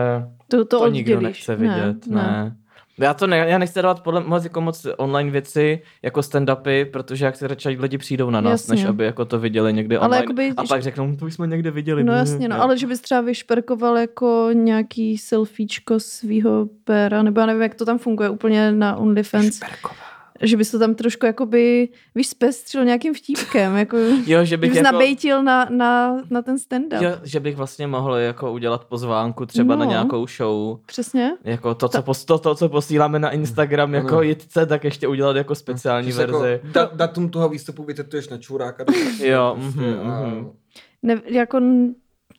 to, to, to, oddělíš? nikdo nechce vidět. Ne. ne. Já to ne, já nechci dávat podle moc, jako moc online věci, jako stand-upy, protože jak se radši lidi přijdou na nás, Jasně. než aby jako to viděli někde Ale online. jakoby, a pak řeknou, "Hm, to už jsme někde viděli. No jasně, no, ale že bys třeba vyšperkoval jako nějaký selfiečko svýho péra, nebo já nevím, jak to tam funguje úplně na OnlyFans, že bys to tam trošku jakoby, víš, zpestřil nějakým vtípkem, jako, Jo, že bych jako... nabejtil na, na, na ten stand-up. Jo, že bych vlastně mohl jako udělat pozvánku třeba no. na nějakou show. Přesně. Jako to, co, pos, to, to, co posíláme na Instagram jako Ano. jitce, tak ještě udělat jako speciální Že se verzi. Jako da, datum toho výstupu vytetuješ na čuráka. Jo, Prostě, mhm, a- mhm. Ne, jako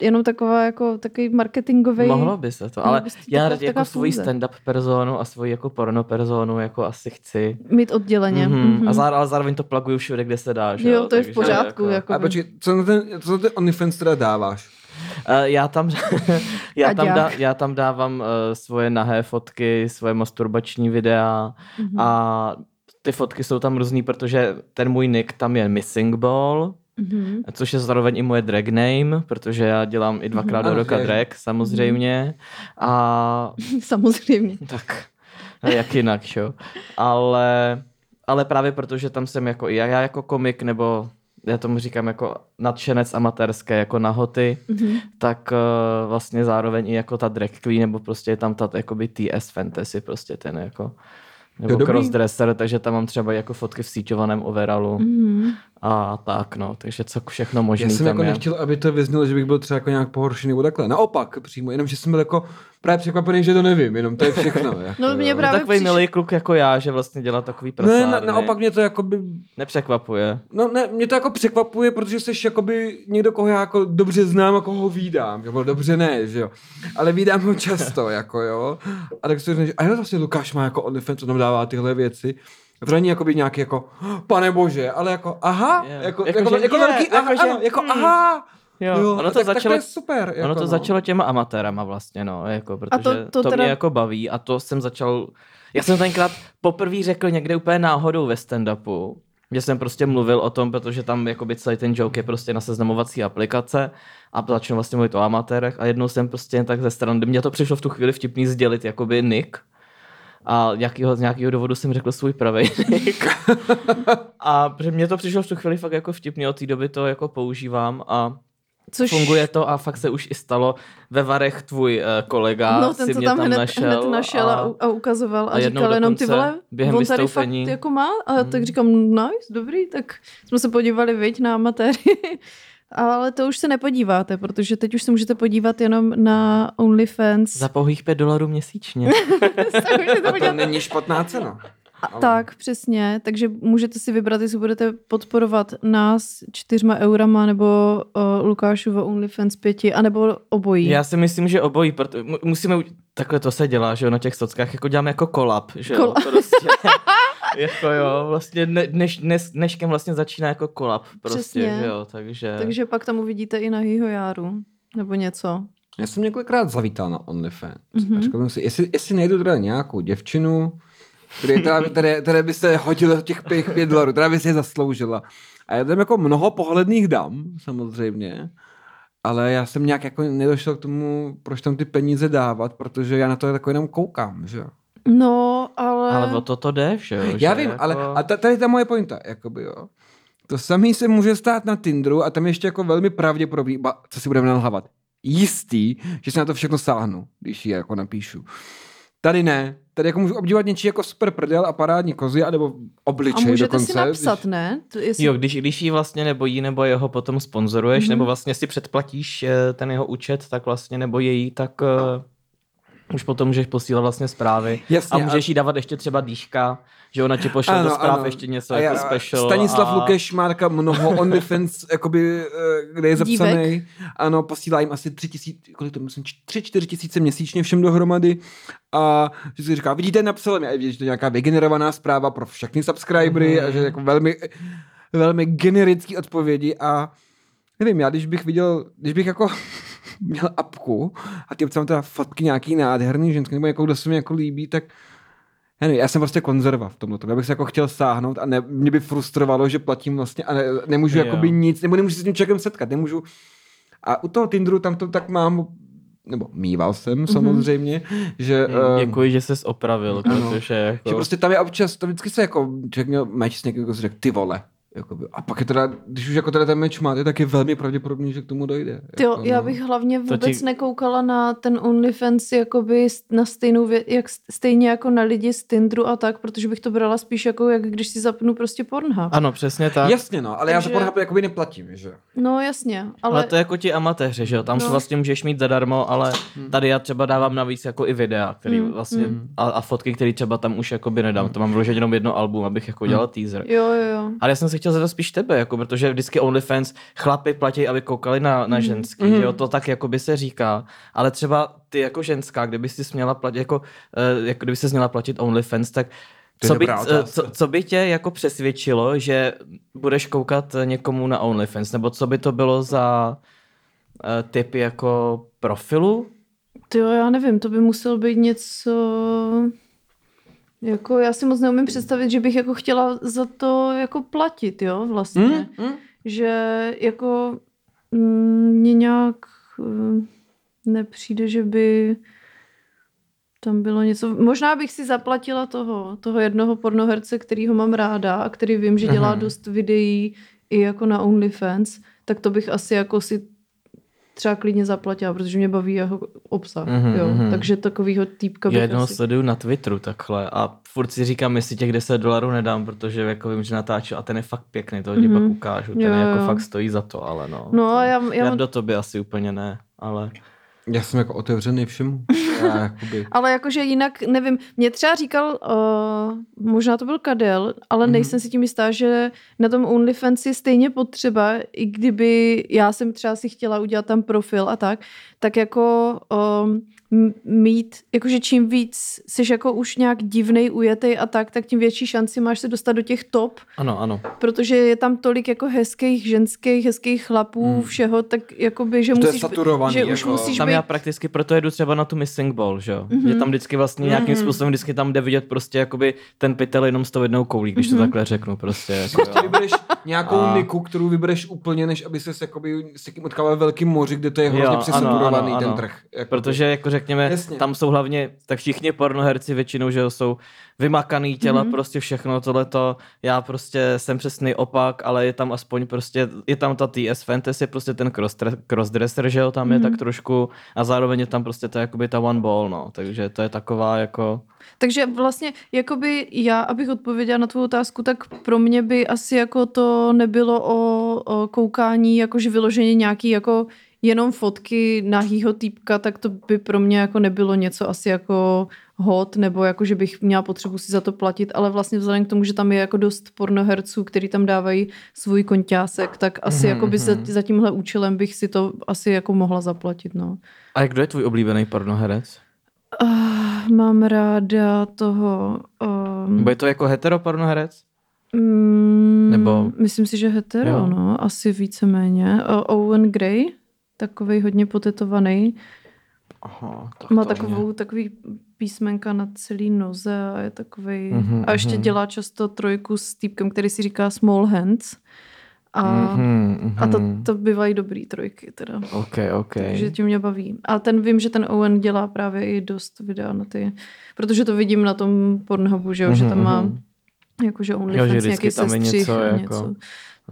jenom taková jako takový marketingový. Mohlo by se to, ale já taková- jako svoji stand-up personu a svoji jako porno personu jako asi chci. Mít odděleně. Mhm. Mhm. A zároveň, ale zároveň to plaguju všude, kde se dá. Že Jo, to je v Takže pořádku. Jako, Jako A počkej, co na ten, co na ten OnlyFans teda dáváš? Uh, já tam, já tam, dá, já tam dávám uh, svoje nahé fotky, svoje masturbační videa Mhm. a ty fotky jsou tam různý, protože ten můj nick tam je Missing Ball, Mhm. což je zároveň i moje drag name, protože já dělám i dvakrát do Ano, roka drag, samozřejmě. A Samozřejmě. tak, a jak jinak, šo? Ale, ale právě protože tam jsem jako i já, já jako komik, nebo já tomu říkám jako nadšenec amatérské, jako nahoty, Mhm. tak uh, vlastně zároveň i jako ta drag queen, nebo prostě je tam ta jakoby TS fantasy, prostě ten jako nebo dobrý. crossdresser, takže tam mám třeba jako fotky v síťovaném overalu Mhm. a tak no, takže co všechno možný Já jsem tam jako je. nechtěl, aby to vyznělo, že bych byl třeba jako nějak pohoršený nebo takhle. Naopak přímo, jenom že jsem byl jako právě překvapený, že to nevím, jenom to je všechno. Jako, No, mě. No, právě takový přišlo- milý kluk jako já, že vlastně dělá takový Ne, prasárny. na, naopak mě to jakoby, Nepřekvapuje. no ne, mě to jako překvapuje, protože jsi jakoby někdo, koho já jako dobře znám a koho vídám, jo, dobře ne, že jo, ale vídám ho často, jako jo, a tak si řekneš, a jo, vlastně Lukáš má jako OnlyFans, on tam dává tyhle věci, a to není jakoby nějaký jako, pane bože, ale jako, aha, Je. jako, Jako, jako, že jako je, velký, aha, jako, že- ano, jako, hmm. aha, Jo, jo, ono a to tak, tak začalo, to je super. Jako, ono to no. začalo těma amatérama vlastně, no, jako, protože to- to, to to teda- mě jako baví a to jsem začal, já jsem tenkrát poprvé řekl někde úplně náhodou ve stand-upu, že jsem prostě mluvil o tom, protože tam jakoby celý ten joke je prostě na seznamovací aplikace a začnu vlastně mluvit o amatérech a jednou jsem prostě jen tak ze strany, mně to přišlo v tu chvíli vtipný sdělit jakoby nick a jakýho, z nějakého důvodu jsem řekl svůj pravý nick. a protože mně to přišlo v tu chvíli fakt jako vtipný, od té doby to jako používám a Což Funguje to a fakt se už i stalo. Ve Varech tvůj uh, kolega No, ten, si co mě tam, tam hned, našel, hned našel a, a, ukazoval a, a říkal jenom ty vole, během on tady fakt jako má a Hmm. tak říkám, nice, dobrý, tak jsme se podívali, viď, na amatéry. Ale to už se nepodíváte, protože teď už se můžete podívat jenom na OnlyFans. za pouhých 5 dolarů měsíčně. A to není špatná cena. A, tak, přesně. Takže můžete si vybrat, jestli budete podporovat nás čtyřma eurama nebo uh, Lukášovo OnlyFans pěti, anebo obojí. Já si myslím, že obojí, proto, mu- musíme, takhle to se dělá, že jo, na těch sockách, jako děláme jako kolab, že jo, prostě. jako jo, vlastně dne, dneš, dnes, dneškem vlastně začíná jako kolab, prostě, Přesně. že jo, takže... Takže pak tam uvidíte i nahýho Járu. Nebo něco. Já jsem několikrát zavítal na OnlyFans. Mhm. Mm-hmm. A říkal jsem si, jestli, jestli najdu teda nějakou děvčinu, které, která, které, které by se hodilo těch pět, pět dolarů, která by si je zasloužila. A já tam jako mnoho pohledných dám, samozřejmě, ale já jsem nějak jako nedošel k tomu, proč tam ty peníze dávat, protože já na to jako jenom koukám, že. No, ale... Ale o to to jde, že jo? Já vím, jako... ale a ta- tady je ta moje pointa, jakoby jo. To samý se může stát na Tinderu a tam ještě jako velmi pravděpodobný, ba, co si budeme nalhávat, jistý, že se na to všechno sáhnu, když ji jako napíšu. Tady ne. Tady jako můžu obdívat něčí jako super prdel a parádní kozy, anebo A obličej můžete dokonce. si napsat, když... ne? To, jestli... Jo, když, když jí vlastně nebo jí nebo jeho potom sponzoruješ, Mhm. mm-hmm. nebo vlastně si předplatíš eh, ten jeho účet, tak vlastně nebo její, tak uh, už potom můžeš posílat vlastně zprávy Jasně, a můžeš jí dávat ještě třeba dýchka, že ona ti pošle do zpráv ještě něco A jako já- special. Stanislav a... Lukeš má taká mnoho OnlyFans, jakoby, eh, kde je Dívek. zapsaný. Ano, posílá jim asi tři tisíce, kolik to myslím, tři, čtyři tisíce měsíčně všem dohromady. A že si říká, vidíte, napsal mi, a vidíš, že to je nějaká vygenerovaná zpráva pro všechny subscribery Mhm. a že jako velmi, velmi generický odpovědi a nevím, já když bych viděl, když bych jako měl apku a ty tam teda fotky nějaký nádherný ženský, nebo jako kdo se mi jako líbí, tak já, nevím, já jsem prostě konzerva v tomhle. Já bych se jako chtěl sáhnout a ne, mě by frustrovalo, že platím vlastně a ne, nemůžu Jo. jakoby nic, nebo nemůžu se s tím člověkem setkat, nemůžu. A u toho Tinderu tam to tak mám, nebo mýval jsem samozřejmě, že... Mm, ehm, Děkuji, že jsi opravil, ano. protože jako... že prostě tam je občas, to vždycky se jako člověk měl meč s někým, jako řekl, ty vole. Jakoby. A pak je teda, když už jako teda ten meč máte, tak je velmi pravděpodobný, že k tomu dojde. Tyjo, jako, já no. bych hlavně vůbec ti- nekoukala na ten OnlyFans jakoby na stejnou vě- jak stejně jako na lidi z Tinderu a tak, protože bych to brala spíš jako jak když si zapnu prostě Pornhub. Ano, přesně tak. Jasně no, ale já za Takže- Pornhub jakoby neplatím, že? No jasně, ale, Ale to je jako ti amatéři, že jo? Tam no. No. vlastně můžeš mít zadarmo, ale tady já třeba dávám navíc jako i videa, který Mm, vlastně, a, a fotky, které třeba tam už jakoby nedám. To mám vložit jenom jedno album, abych jako dělal teaser. jo, jo, jo. Ale já jsem se chtěl zeptat spíš tebe, jako, protože vždycky OnlyFans chlapi platí, aby koukali na, na ženský, mm. jo, to tak jako by se říká, ale třeba ty jako ženská, kdyby si směla platit, jako, eh, jako kdyby se měla platit OnlyFans, tak co by, eh, co, co by tě jako přesvědčilo, že budeš koukat někomu na OnlyFans, nebo co by to bylo za uh, typy jako profilu? Ty jo, já nevím, to by muselo být něco... Jako já si moc neumím představit, že bych jako chtěla za to jako platit, jo, vlastně. Mm, mm. Že jako mm, mě nějak eh, nepřijde, že by tam bylo něco. Možná bych si zaplatila toho, toho jednoho pornoherce, kterýho mám ráda a který vím, že dělá Mhm. dost videí i jako na OnlyFans, tak to bych asi jako si třeba klidně zaplatila, protože mě baví jeho obsah. Mhm, jo. mhm. Takže takovýho týpka bych Já jednoho asi... sleduju na Twitteru takhle a furt si říkám, jestli těch 10 dolarů nedám, protože jako vím, že natáču a ten je fakt pěkný, to ti Mhm. pak ukážu, ten Jo, jako jo. fakt stojí za to, ale no. No a já, já Já do tobě asi úplně ne, ale Já jsem jako otevřený všemu. Já, jakoby, Ale jakože jinak, nevím, mě třeba říkal, uh, možná to byl Kadel, ale Mhm. mm-hmm. nejsem si tím jistá, že na tom OnlyFans je stejně potřeba, i kdyby já jsem třeba si chtěla udělat tam profil a tak, tak jako um, mít, jakože čím víc jsi jako už nějak divnej, ujetej a tak, tak tím větší šanci máš se dostat do těch top, ano, ano. protože je tam tolik jako hezkých ženských, hezkých chlapů, Hmm. všeho, tak jakoby, že To je musíš, saturovaný, že už jako- musíš Tam být já prakticky proto jedu třeba na tu missing ball, že jo? Mhm. Že tam vždycky vlastně nějakým Mhm. způsobem vždycky tam jde vidět prostě jakoby ten pytel jenom s tou jednou koulí, když to Mhm. takhle řeknu prostě. Jako, Prostě. Nějakou A- niku, kterou vybereš úplně, než aby ses jakoby s někým ve velkým moři, kde to je hrozně přesaturovaný ten trh. Jako Protože jako řekněme, Jasně. tam jsou hlavně, tak všichni pornoherci většinou, že jsou vymakaný těla, Mhm. mm-hmm. prostě všechno tohleto. Já prostě jsem přesný opak, ale je tam aspoň prostě, je tam ta TS Fantasy, prostě ten cross, crossdresser, že jo, tam mm-hmm. je Mhm. tak trošku a zároveň je tam prostě to jakoby ta one ball, no, takže to je taková jako, Takže vlastně, jakoby já, abych odpověděla na tvou otázku, tak pro mě by asi jako to nebylo o, o koukání, jakože vyloženě nějaký jako jenom fotky nahýho týpka, tak to by pro mě jako nebylo něco asi jako hot, nebo jako, že bych měla potřebu si za to platit, ale vlastně vzhledem k tomu, že tam je jako dost pornoherců, který tam dávají svůj konťásek, tak asi Mhm, jako by za, mhm. za tímhle účelem bych si to asi jako mohla zaplatit, no. a kdo je tvůj oblíbený pornoherec? Uh, mám ráda toho... Um, Nebo je to jako hetero pornoherec? Mm, Nebo- Myslím si, že hetero, Jo. no, asi víceméně. O, Owen Gray, takový hodně potetovaný, Aha, tak má takovou, takový písmenka na celý noze a je takový Mhm, a ještě mhm. dělá často trojku s týpkem, který si říká Small Hands A, Mhm, a to, mhm. to bývají dobrý trojky teda. OK, OK. Takže tím mě baví. A ten vím, že ten Owen dělá právě i dost videa na ty, protože to vidím na tom Pornhubu, že, jo, že tam má Mhm. jakože OnlyFans nějaký sestřih něco jako- něco.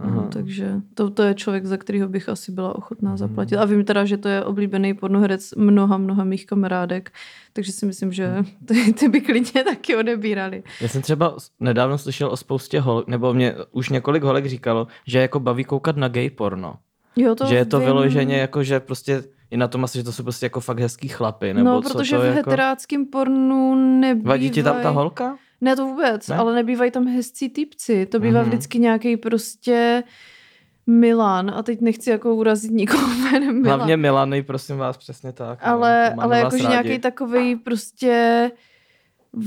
Aha. No, takže to, to je člověk, za kterého bych asi byla ochotná Mhm. zaplatit. A vím teda, že to je oblíbený pornoherec mnoha, mnoha mých kamarádek, takže si myslím, že Mhm. ty, ty by klidně taky odebírali. Já jsem třeba nedávno slyšel o spoustě holek, nebo mě už několik holek říkalo, že jako baví koukat na gay porno. Jo, to že je to vím. vyloženě jako, že prostě je na tom asi, že to jsou prostě jako fakt hezký chlapy, nebo No, co protože to v jako... heteráckém pornu nebývají... Vadí ti tam ta holka? Ne, to vůbec, Ne? ale nebývají tam hezcí typci. To bývá Mhm. vždycky nějaký prostě Milan. A teď nechci jako urazit nikoho jménem Milan. Hlavně Milany, prosím vás, přesně tak. no. ale, Máme ale jakože nějaký takový prostě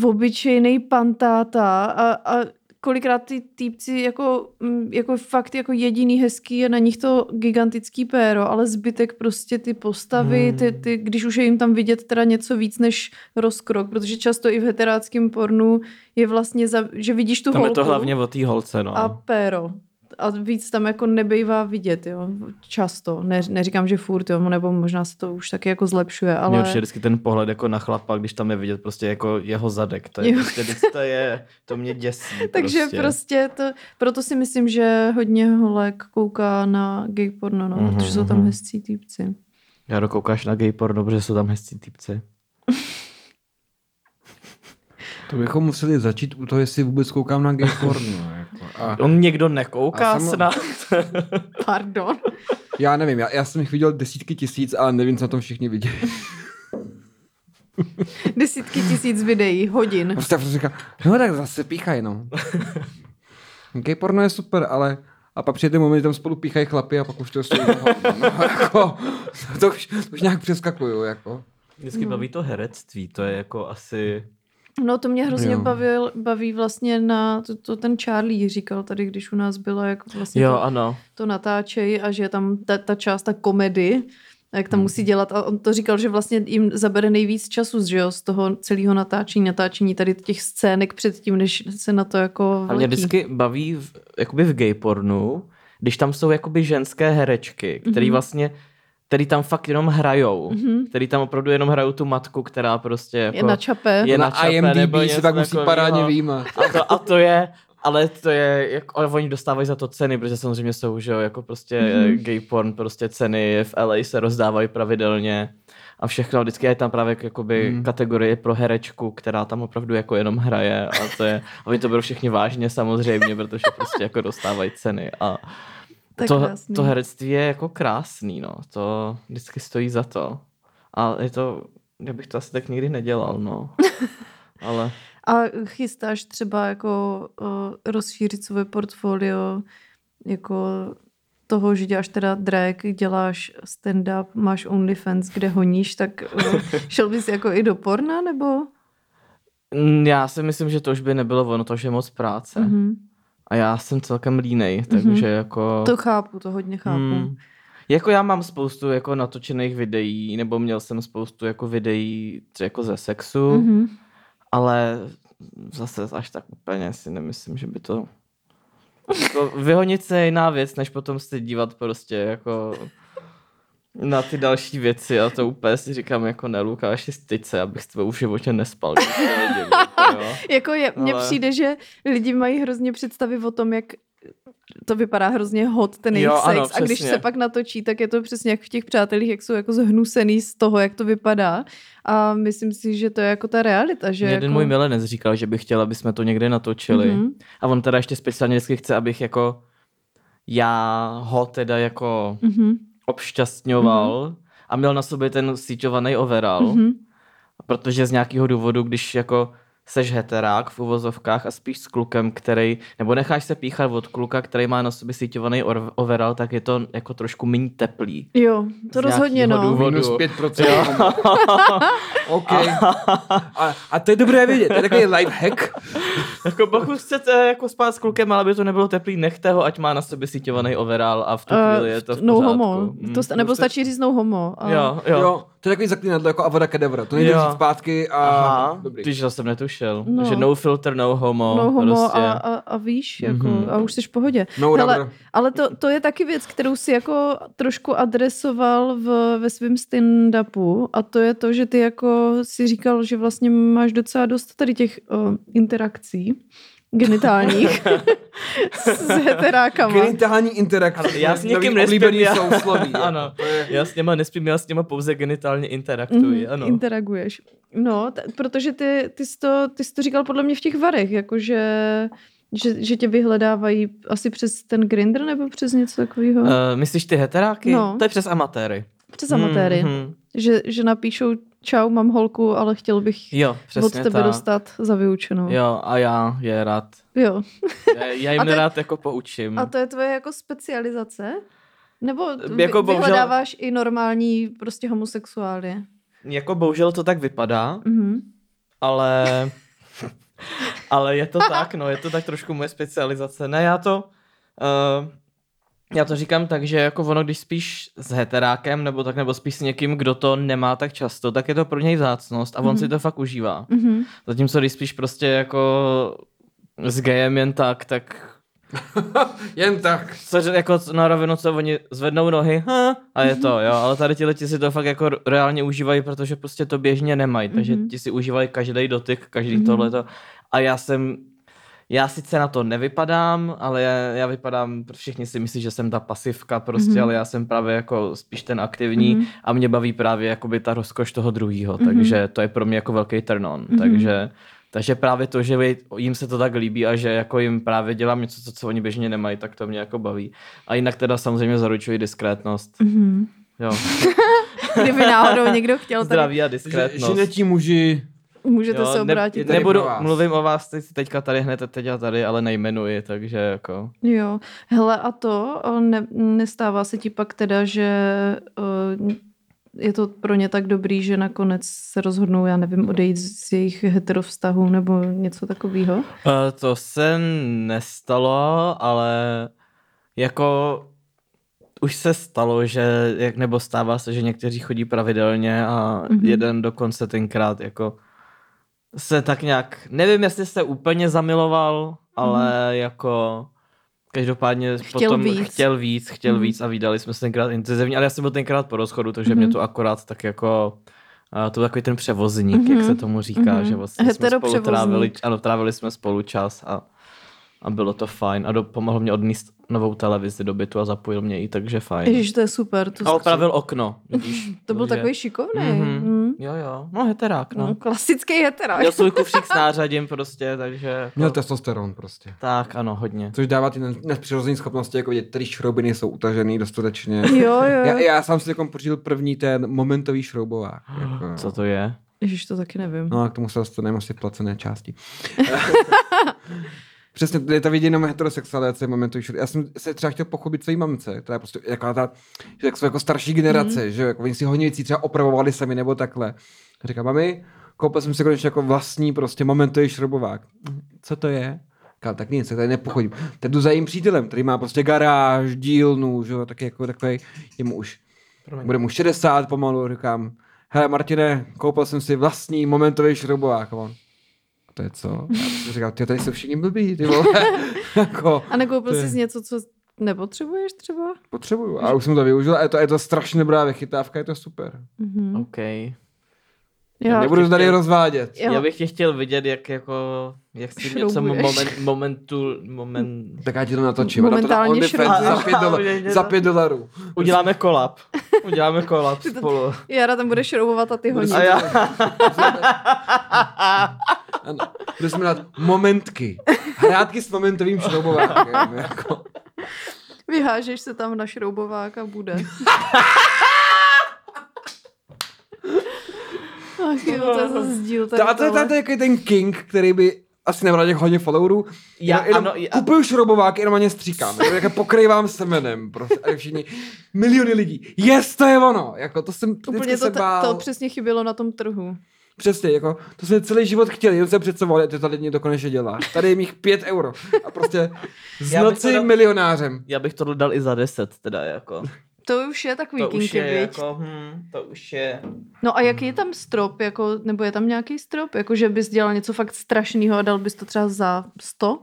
obyčejný pantáta a, a kolikrát ty týpci jako, mm, jako fakt jako jediný hezký je na nich to gigantický péro, ale zbytek prostě ty postavy, Hmm. ty, ty, když už je jim tam vidět teda něco víc než rozkrok, protože často i v heteráckém pornu je vlastně, za, že vidíš tu Tam je holku to hlavně o té holce, no. a péro. A víc tam jako nebejvá vidět, jo, často. Ne, neříkám, že furt, jo, nebo možná se to už taky jako zlepšuje, Ale... Mě určitě vždycky ten pohled jako na chlapa, když tam je vidět prostě jako jeho zadek. To je Jo. prostě, to je, to mě děsí. Takže prostě. prostě to, proto si myslím, že hodně holek kouká na gay porno, no, Mhm, protože jsou tam mhm. hezcí týpci. Já dokoukáš na gay porno, protože jsou tam hezcí typci. To bychom museli začít u toho, jestli vůbec koukám na gay porno. A On někdo nekouká A samo- snad. Pardon. já nevím, já, já jsem jich viděl desítky tisíc, ale nevím, co na tom všichni viděli. Desítky tisíc videí, hodin. Prostě prostě říká, no tak zase píchaj, no. Gay porno je super, ale a pak přijde ten moment, kdy tam spolu píchají chlapy a pak už to stojí. No, jako, to, už, to už nějak přeskakuju, jako. Vždycky baví to herectví, to je jako asi... No to mě hrozně Jo. bavil, baví vlastně na, to, to ten Charlie říkal tady, když u nás bylo, jak vlastně Jo, to, ano. to natáčejí a že tam ta, ta část, ta komedy, jak tam Hmm. musí dělat. A on to říkal, že vlastně jim zabere nejvíc času že jo, z toho celého natáčení, natáčení tady těch scének předtím, než se na to jako A mě vletí. vždycky baví v, jakoby v gay pornu, když tam jsou jakoby ženské herečky, který Mhm. vlastně který tam fakt jenom hrajou, Mhm. který tam opravdu jenom hrajou tu matku, která prostě jako... Je na čape. je na, na čape nebo IMDb něco se pak musí parádně výjímat. A to, a to je, ale to je, jako, ale oni dostávají za to ceny, protože samozřejmě jsou, že jo, jako prostě Mhm. mm-hmm. gay porn, prostě ceny v LA se rozdávají pravidelně a všechno, vždycky je tam právě jakoby mm. kategorie pro herečku, která tam opravdu jako jenom hraje a to je, oni to berou všichni vážně samozřejmě, protože prostě jako dostávají ceny a Tak to, krásný. to herectví je jako krásný, no, to vždycky stojí za to. A je to, já bych to asi tak nikdy nedělal, no. Ale A chystáš třeba jako uh, rozšířit svoje portfolio jako toho, že děláš teda drag, děláš stand-up, máš OnlyFans, kde honíš, tak uh, šel bys jako i do porna, nebo? Mm, Já si myslím, že to už by nebylo ono, to už je moc práce. Mm-hmm. A já jsem celkem línej, takže Mhm. jako... To chápu, to hodně chápu. Hmm. Jako já mám spoustu jako natočených videí, nebo měl jsem spoustu jako videí třeba jako ze sexu, mm-hmm. Mhm. ale zase až tak úplně si nemyslím, že by to... Jako vyhonit se je jiná věc, než potom se dívat prostě jako na ty další věci a to úplně si říkám jako ne, Lukáši, styď se, abych s tebou v životě nespal. Jako, je, mně Ale- přijde, že lidi mají hrozně představy o tom, jak to vypadá hrozně hot, ten jejich Jo, sex. ano, a když se pak natočí, tak je to přesně jak v těch přátelích, jak jsou jako zhnusený z toho, jak to vypadá. A myslím si, že to je jako ta realita. Že Mě jako... jeden můj milenec říkal, že by chtěl, aby jsme to někde natočili. Mhm. A on teda ještě speciálně vždycky chce, abych jako já ho teda jako Mhm. obšťastňoval a měl na sobě ten síťovaný overall, Mhm. protože z nějakého důvodu, když jako seš heterák v uvozovkách a spíš s klukem, který, nebo necháš se píchat od kluka, který má na sobě síťovaný overall, tak je to jako trošku méně teplý. Jo, to Z rozhodně no. důvodu. Minus 5%. OK. A, a to je dobré vědět, to je takový life hack. Jako pokud chcete jako spát s klukem, ale aby to nebylo teplý, nechte ho, ať má na sobě síťovaný overall a v tu chvíli je to v no pořádku. homo. Mm. To, sta- nebo stačí říct no homo. A... Jo, jo. Jo, to je takový zaklínadlo jako Avada Kedavra. To nejde říct zpátky a Aha, dobrý. když to jsem netušil. Zkoušel. No. Že no filter, no homo. no homo prostě. a, a, a víš, jako, Mhm. a už jsi v pohodě. No, Hele, rubber. Ale to, to je taky věc, kterou si jako trošku adresoval v, ve svém stand-upu a to je to, že ty jako si říkal, že vlastně máš docela dost tady těch uh, interakcí genitálních s heterákama. Genitální interakce. Ale já s někým nespím, já- sousloví. jako. Ano. Je- Já s něma nespím, já s něma pouze genitálně interaktuji, Mhm, ano. Interaguješ. No, t- protože ty, ty, jsi to, ty jsi to říkal podle mě v těch varech, jakože že, že tě vyhledávají asi přes ten grinder nebo přes něco takového? Uh, myslíš ty heteráky? No. To je přes amatéry. přes amatéry. Mhm. Že, že napíšou čau, mám holku, ale chtěl bych Jo, od tebe tak. dostat za vyučenou. Jo, a já je rád. jo. Já, já jim rád jako poučím. A to je tvoje jako specializace? Nebo Jako bohužel- vyhledáváš i normální prostě homosexuály? Jako bohužel to tak vypadá, Mhm. ale... ale je to tak, no, je to tak trošku moje specializace. Ne, já to... Uh, já to říkám tak, že jako ono, když spíš s heterákem, nebo tak, nebo spíš s někým, kdo to nemá tak často, tak je to pro něj vzácnost a on Mhm. si to fakt užívá. Mhm. Zatímco když spíš prostě jako s gejem jen tak, tak Jen tak. co, jako na rovinu, co oni zvednou nohy ha, a je to, jo, ale tady ti lidi si to fakt jako reálně užívají, protože prostě to běžně nemají, takže Mhm. ti si užívají každý dotyk, každý Mhm. tohleto a já jsem, já sice na to nevypadám, ale já, já vypadám, všichni si myslí, že jsem ta pasivka prostě, Mhm. ale já jsem právě jako spíš ten aktivní Mhm. a mě baví právě jakoby ta rozkoš toho druhého, Mhm. takže to je pro mě jako velký turn on, Mhm. takže takže právě to, že jim se to tak líbí a že jako jim právě dělám něco, co, co oni běžně nemají, tak to mě jako baví. A jinak teda samozřejmě zaručuji diskrétnost. Mhm. Jo. Kdyby náhodou někdo chtěl, tak Zdraví a Že, diskrétnost. že netí muži můžete Jo, se ne- obrátit. tady nebudu, mluvím o vás teď, teďka tady hned, teď a tady, ale nejmenuji, takže jako... Jo, hele a to, ne, nestává se ti pak teda, že o, je to pro ně tak dobrý, že nakonec se rozhodnou, já nevím, odejít z jejich heterovztahu nebo něco takového? Uh, to se nestalo, ale jako už se stalo, že, jak nebo stává se, že někteří chodí pravidelně a Mhm. mm-hmm. jeden dokonce tenkrát jako se tak nějak, nevím, jestli se úplně zamiloval, ale mm-hmm. jako každopádně Chtěl potom víc. chtěl víc, chtěl Mhm. víc a vydali jsme se tenkrát intenzivně, ale já jsem byl tenkrát po rozchodu, takže Mhm. mě to akorát tak jako to byl takový ten převozník, jak Mhm. se tomu říká, Mhm. že vlastně jsme spolu trávili, ano, trávili jsme spolu čas a, a bylo to fajn a do, pomohl mě odníst novou televizi do bytu a zapojil mě i, takže fajn. Ježiš, to je super. To, A opravil okno, vidíš. to byl takže- takový šikovný. Mhm. Jo, jo, no heterák, No. no. klasický heterák. Měl svůj kufřík s nářadím prostě, takže... Jako, měl testosteron prostě. Tak, ano, hodně. Což dává ty nepřirozené schopnosti, jako vidět, který šroubiny jsou utažený dostatečně. Jo, jo. Já, já sám si jako pořídil první ten momentový šroubovák. Jako, Co to je? Ježiš, to taky nevím. No a k tomu se dostaneme asi placené části. Přesně, to je ta vidět jenom heterosexualizace momentový šroub. Já jsem se třeba chtěl pochopit své mamce, která je prostě jako ta, že tak jsou jako starší generace, mm. že jako oni si hodně věcí třeba opravovali sami nebo takhle. Říkám, mami, koupil jsem si konečně jako vlastní prostě momentový šroubovák. Co to je? Říkám, tak nic, tak tady nepochodím. Teď jdu za jím přítelem, který má prostě garáž, dílnu, že jo, taky jako takový, je mu už, Promiň. bude mu 60 pomalu, říkám, hele Martine, koupil jsem si vlastní momentový šroubovák. A on, to je co? Já jsem říkal, ty tady jsou všichni blbí, ty vole. jako, A nekoupil jsi něco, co nepotřebuješ třeba? potřebuju. A už jsem to využil a je to, je to strašně dobrá vychytávka, je to super. Mhm. OK. Já, Nebudu tady chtěl- rozvádět. Jo. Já bych tě chtěl vidět, jak jako, jak si něco moment, momentu, moment... Tak já ti to natočím. a dám to na Momentálně OnlyFans za pět, dola- za pět dolarů. Uděláme kolab. Uděláme kolab spolu. Jara tam bude šroubovat a ty honí. A já... Ano. Bude se jmenovat Momentky. Hrátky s momentovým šroubovákem. jako. Vyhážeš se tam na šroubovák a bude. Ach jo, to je zase díl tady To, a to, je, jako ten king, který by asi nebral těch hodně followerů. Já- Já, jenom ano, já- kupuju šroubovák, jenom na ně stříkám. Jako, jako pokrývám semenem. Prostě, a všichni, miliony lidí. Yes, to je ono. Jako, to jsem Úplně to, se to, bál. to přesně chybělo na tom trhu. Přesně, jako, to jsem celý život chtěl, jenom jsem představoval, že to tady někdo konečně dělá. Tady je mých pět euro. A prostě z noci dal- milionářem. Já bych to dal i za 10, teda jako. To už je takový To už kinky, je viď? jako, hm, to už je... No a jaký je tam strop, jako, nebo je tam nějaký strop? Jako, že bys dělal něco fakt strašného a dal bys to třeba za 100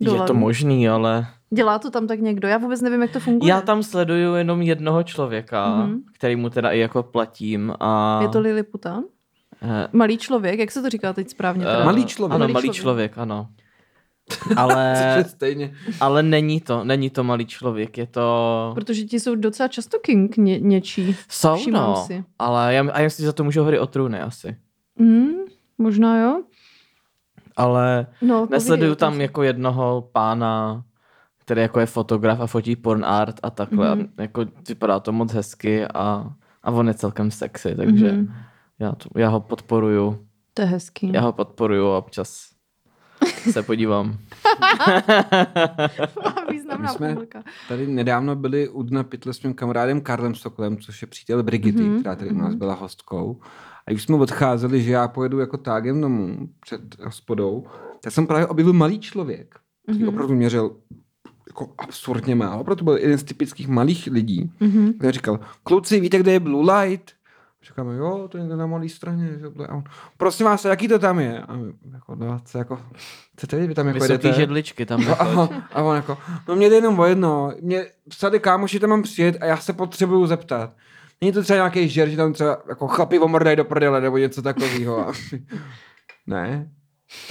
dolarů? Je to možný, ale Dělá to tam tak někdo? Já vůbec nevím, jak to funguje. já tam sleduju jenom jednoho člověka, Mhm. mm-hmm. který mu teda i jako platím a... Je to Liliputan? Eh, Malý člověk, jak se to říká teď správně? Teda? eh, Malý člověk. Ano, Malý malý člověk. člověk, ano. Ale, stejně. ale není to, není to malý člověk, je to... Protože ti jsou docela často king ně, něčí. Jsou, no, si. ale já, a já si za to můžu hry o trůny asi. Hmm, možná jo. Ale No, nesleduju tam jako jednoho pána, který jako je fotograf a fotí porn art a takhle. Mhm. Mm-hmm. Jako vypadá to moc hezky a, a on je celkem sexy, takže Mhm. mm-hmm. Já, to, já ho podporuju. To je hezký. Já ho podporuju a občas se podívám. Významná My jsme- pomlka. Tady nedávno byli u dna pytle s mým kamarádem Karlem Stoklem, což je přítel Brigity, Mhm, mm-hmm. která tady u nás byla hostkou. A když jsme odcházeli, že já pojedu jako tágem domů před hospodou, tak jsem právě objevil malý člověk, který Mhm. mm-hmm. opravdu měřil jako absurdně málo. Opravdu byl jeden z typických malých lidí, Mhm. který říkal, kluci, víte, kde je Blue Light? Říkáme, jo, to je někde na malé straně. Že? Blue- A on, prosím vás, jaký to tam je? A my, jako, no, co, jako, chcete vy tam jako Vysoký jedete? židličky tam. No, Jako, a, a on jako, no mě jde jenom o jedno, mě psali kámoši tam mám přijet a já se potřebuju zeptat. Není to třeba nějaký žer, že tam třeba jako chlapi omrdají do prdele nebo něco takového. ne,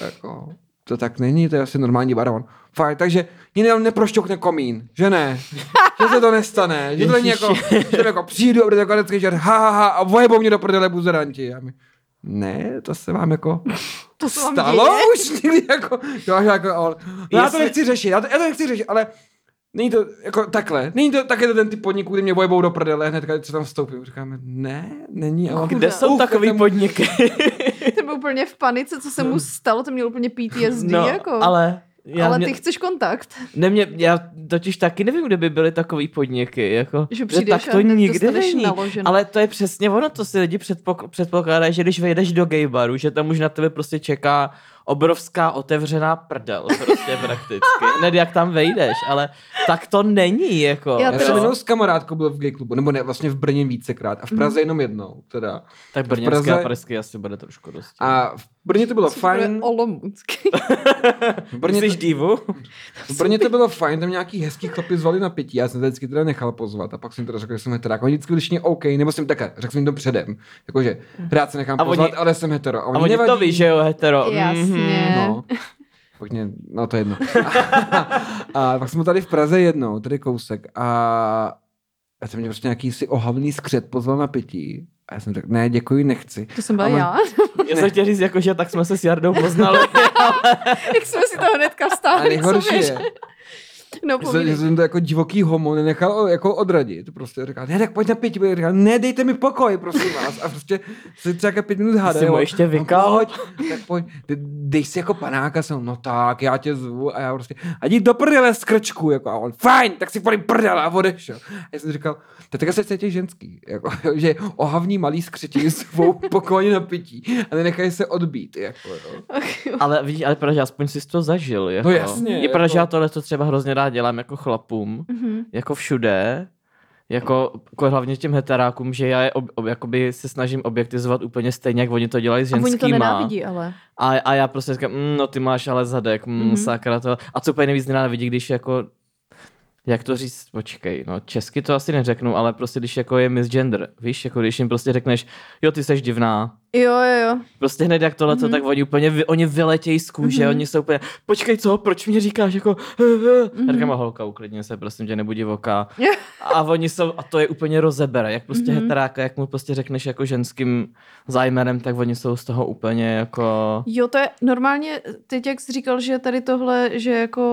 jako, to tak není, to je asi normální baron. Fajn, takže nikdy neprošťoukne komín, že ne? že se to nestane, že to není jako, že to jako přijdu a bude to konecký žer, ha, ha, ha, a vojebou mě do prdele buzeranti. A my, ne, to se vám jako To se vám stalo děje? už někdy jako, jo, jako no já to nechci řešit, já to, já to nechci řešit, ale není to jako takhle, není to taky to ten typ podniků, kdy mě vojebou do prdele hned, když tam vstoupím. Říkáme, ne, není. A on, Kde jsou Uf, takový tam- podniky? Ten byl úplně v panice, co se mu stalo, to měl úplně PTSD, no, jako. ale... Já ale mě, ty chceš kontakt. nemě, já totiž taky nevím, kde by byly takový podniky. Jako, Že přijdeš tak to a nikdy není. naloženo. Ale to je přesně ono, to si lidi předpok- předpokládají, že když vejdeš do gay baru, že tam už na tebe prostě čeká obrovská otevřená prdel, prostě prakticky. Hned jak tam vejdeš, ale tak to není, jako. Já Já jsem jenom s kamarádkou byl v gay klubu, nebo ne, vlastně v Brně vícekrát a v Praze jenom jednou, teda. tak v brněnský Praze- a pražský asi bude trošku dost. A v Brně to bylo bude fajn, Olomoucký. v Brně Myslíš to, divu? v Brně to bylo fajn, tam nějaký hezký chlapi zvali na pití, já jsem to vždycky teda nechal pozvat a pak jsem teda řekl, že jsem hetero. Oni vždycky když mě OK, nebo jsem takhle, řekl jsem jim to předem, jakože rád se nechám A oni- pozvat, ale jsem hetero. A A oni, oni to nevadí. ví, že jo, hetero. Jasně. Mhm. No. Pak mě, no to je jedno. a pak jsme tady v Praze jednou, tady kousek. A já jsem mě prostě nějaký si ohavný skřet pozval na pití. A já jsem řekl, ne, děkuji, nechci. To jsem byla A on- já. Já jsem chtěl říct, jako, že tak jsme se s Jardou poznali. Jak jsme si to hnedka A vstáhli. nejhorší je, No, že, že jsem to jako divoký homo nenechal jako odradit. Prostě říkal, ne, tak pojď na pití. Říkal, ne, dejte mi pokoj, prosím vás. A prostě se třeba jako pět minut hádají. jsi mu ještě No, vykal? pojď, tak pojď, dej, dej si jako panáka, jsem, no tak, já tě zvu a já prostě, a jdi do prdele z krčku, jako a on, fajn, tak si pojď prdele a odešel. A já jsem říkal, to tak se cítí ženský, jako, že ohavní malý skřetí svou pokojně na pití a nenechají se odbít, jako, jo. Ale vidíš, ale pravda, že aspoň jsi to zažil. Jako. No jasně, Je pravda, jako- že já tohle to třeba hrozně rád dělám jako chlapům, Mhm. jako všude, jako, jako hlavně těm heterákům, že já je ob, ob, jakoby se snažím objektivizovat úplně stejně, jak oni to dělají s A oni to ženskýma. nenávidí, ale. A, a já prostě říkám, mm, no ty máš ale zadek, mm, Mhm. mm-hmm. sakra to. A co úplně nejvíc nenávidí, když jako, jak to říct, počkej, no česky to asi neřeknu, ale prostě když jako je misgender, víš, jako když jim prostě řekneš, jo ty seš divná, Jo, jo, jo. Prostě hned jak tohle, mm-hmm. tak oni úplně, vy, oni vyletějí z kůže, mm-hmm. oni jsou úplně, počkej co, proč mě říkáš jako, mm-hmm. já říkám, "A holka, uklidně se, prosím tě, nebudí voka. a oni jsou, a to je úplně rozebere, jak prostě mm-hmm. heteráka, jak mu prostě řekneš jako ženským zájmerem, tak oni jsou z toho úplně jako, Jo, to je normálně, teď jak jsi říkal, že tady tohle, že jako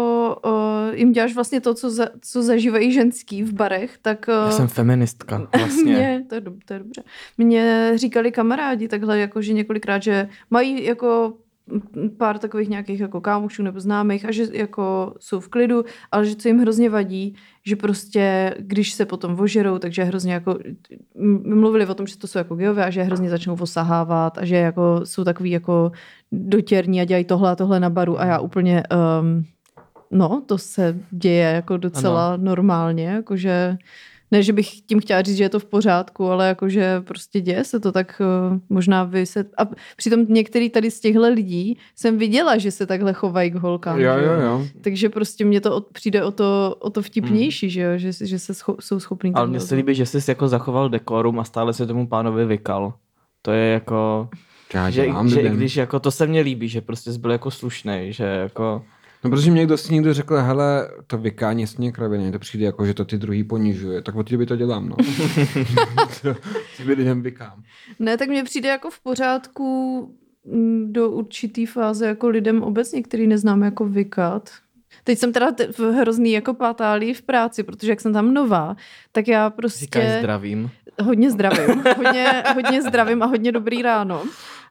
uh, jim děláš vlastně to, co, za, co zažívají ženský v barech, tak... Uh, já jsem feministka, vlastně. Mě, to je, dob- to je dobře. Mně říkali kamarádi takhle, jako, že několikrát, že mají jako pár takových nějakých jako kámošů nebo známých a že jako jsou v klidu, ale že co jim hrozně vadí, že prostě, když se potom ožerou, takže hrozně jako, mluvili o tom, že to jsou jako geové a že hrozně začnou osahávat a že jako jsou takový jako dotěrní a dělají tohle a tohle na baru a já úplně, um, no, to se děje jako docela ano. normálně, jakože Ne, že bych tím chtěla říct, že je to v pořádku, ale jakože prostě děje se to, tak uh, možná vy se... A přitom některý tady z těchto lidí jsem viděla, že se takhle chovají k holkám. Jo, jo, jo. Takže prostě mně to od, přijde o to, o to vtipnější, hmm. že jo, že, že se scho, jsou schopní. Ale mně se líbí, že jsi jako zachoval dekorum a stále se tomu pánovi vykal. To je jako... Já Že, že i když jako to se mně líbí, že prostě jsi byl jako slušnej, že jako... No, protože mě někdo si někdo řekl, hele, to vykání sně kraviny, to přijde jako, že to ty druhý ponižuje, tak od doby to dělám, no. to, ty lidem vykám. Ne, tak mně přijde jako v pořádku mm, do určitý fáze jako lidem obecně, který neznáme jako vykat. Teď jsem teda te- v hrozný jako patálí v práci, protože jak jsem tam nová, tak já Říkáš prostě zdravím. hodně zdravím. Hodně, hodně zdravím a hodně dobrý ráno.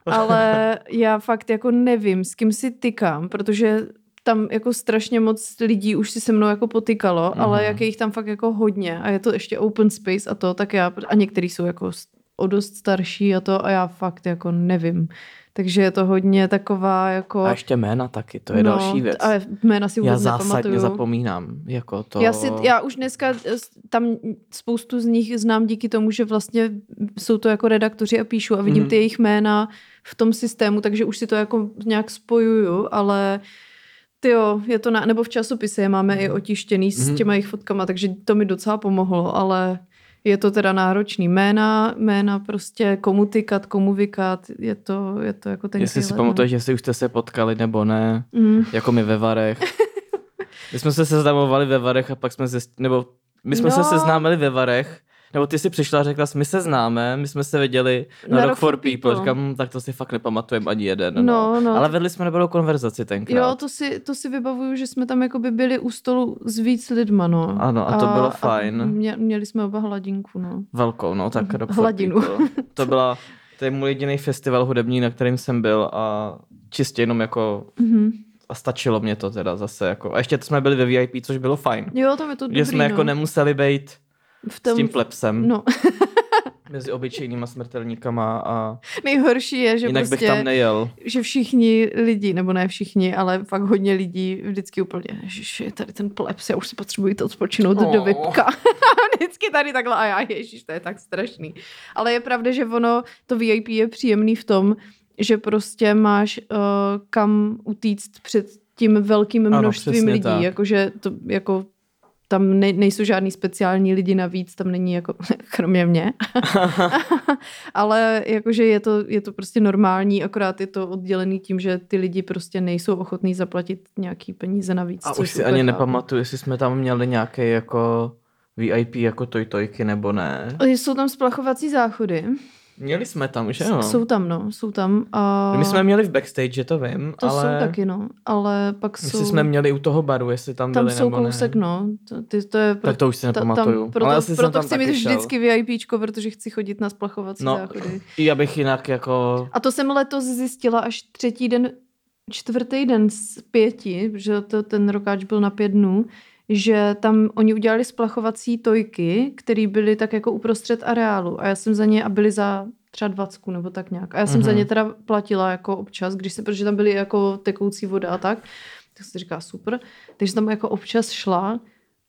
Ale já fakt jako nevím, s kým si tykám, protože tam jako strašně moc lidí už si se mnou jako potykalo, mm-hmm. ale Mhm. jak je jich tam fakt jako hodně a je to ještě open space a to, tak já, a některý jsou jako o dost starší a to a já fakt jako nevím. Takže je to hodně taková jako... A ještě jména taky, to je no, další věc. A jména si Já vůbec zásadně nepamatuju. zapomínám. Jako to... Já, si, já už dneska eh, tam spoustu z nich znám díky tomu, že vlastně jsou to jako redaktoři a píšu a vidím Mhm. ty jejich jména v tom systému, takže už si to jako nějak spojuju, ale jo, je to na, nebo v časopise je máme i otištěný s Mhm. těma jejich fotkama, takže to mi docela pomohlo, ale je to teda náročný. Jména, jména prostě komu tykat, komu vykat, je to, je to jako ten Jestli si pamatuješ, jestli už jste se potkali nebo ne, Mm. jako my ve Varech. My jsme se seznamovali ve Varech a pak jsme se, nebo my jsme No. se seznámili ve Varech, nebo ty si přišla a řekla, jsi, my se známe, my jsme se viděli na, Rock for People. Říkám, "Hm, tak to si fakt nepamatujeme ani jeden. No, No, no. Ale vedli jsme dobrou konverzaci tenkrát. Jo, to si, to si vybavuju, že jsme tam jako by byli u stolu s víc lidma, no. Ano, a to bylo fajn. A mě, měli jsme oba hladinku, no. Velkou, no, tak Rock for Hladinu. People. To byla, to je můj jediný festival hudební, na kterým jsem byl a čistě jenom jako Mhm. a stačilo mě to teda zase jako. A ještě jsme byli ve VIP, což bylo fajn. Jo, tam je to dobrý, že jsme no. jako nemuseli být v s tím plepsem No, mezi obyčejnýma smrtelníkama a nejhorší je, že jinak prostě, bych tam nejel. že všichni lidi, nebo ne všichni, ale fakt hodně lidí vždycky úplně, ježiš, je tady ten plebs, já už si potřebuji jít odpočinout Oh. do vypka. vždycky tady takhle a já, ježiš, to je tak strašný. Ale je pravda, že ono, to VIP je příjemný v tom, že prostě máš uh, kam utíct před tím velkým Ano, množstvím přesně lidí, tak. jakože to jako tam ne, nejsou žádný speciální lidi navíc, tam není jako, kromě mě. Ale jakože je to, je to prostě normální, akorát je to oddělený tím, že ty lidi prostě nejsou ochotní zaplatit nějaký peníze navíc. A už si ani chápu. nepamatuju, jestli jsme tam měli nějaké jako VIP jako tojtojky nebo ne. Jsou tam splachovací záchody. Měli jsme tam, že jo? Jsou tam, no, jsou tam. A My jsme měli v backstage, to vím, to ale jsou taky, no. Ale pak jestli jsou... jsme měli u toho baru, jestli tam, tam byli jsou nebo kousek, ne. no. To, ty, to je Tak to už si ta- nepamatuju. Tam, proto ale jsem proto tam chci mít šel. vždycky VIPčko, protože chci chodit na splachovací No, záchody. já bych jinak jako... A to jsem letos zjistila až třetí den, čtvrtý den z pěti, že to, ten rokáč byl na pět dnů, že tam oni udělali splachovací tojky, které byly tak jako uprostřed areálu a já jsem za ně, a byly za třeba 20 nebo tak nějak. A já jsem mm-hmm. za Mhm. ně teda platila jako občas, když se, protože tam byly jako tekoucí voda a tak, tak se říká super. Takže tam jako občas šla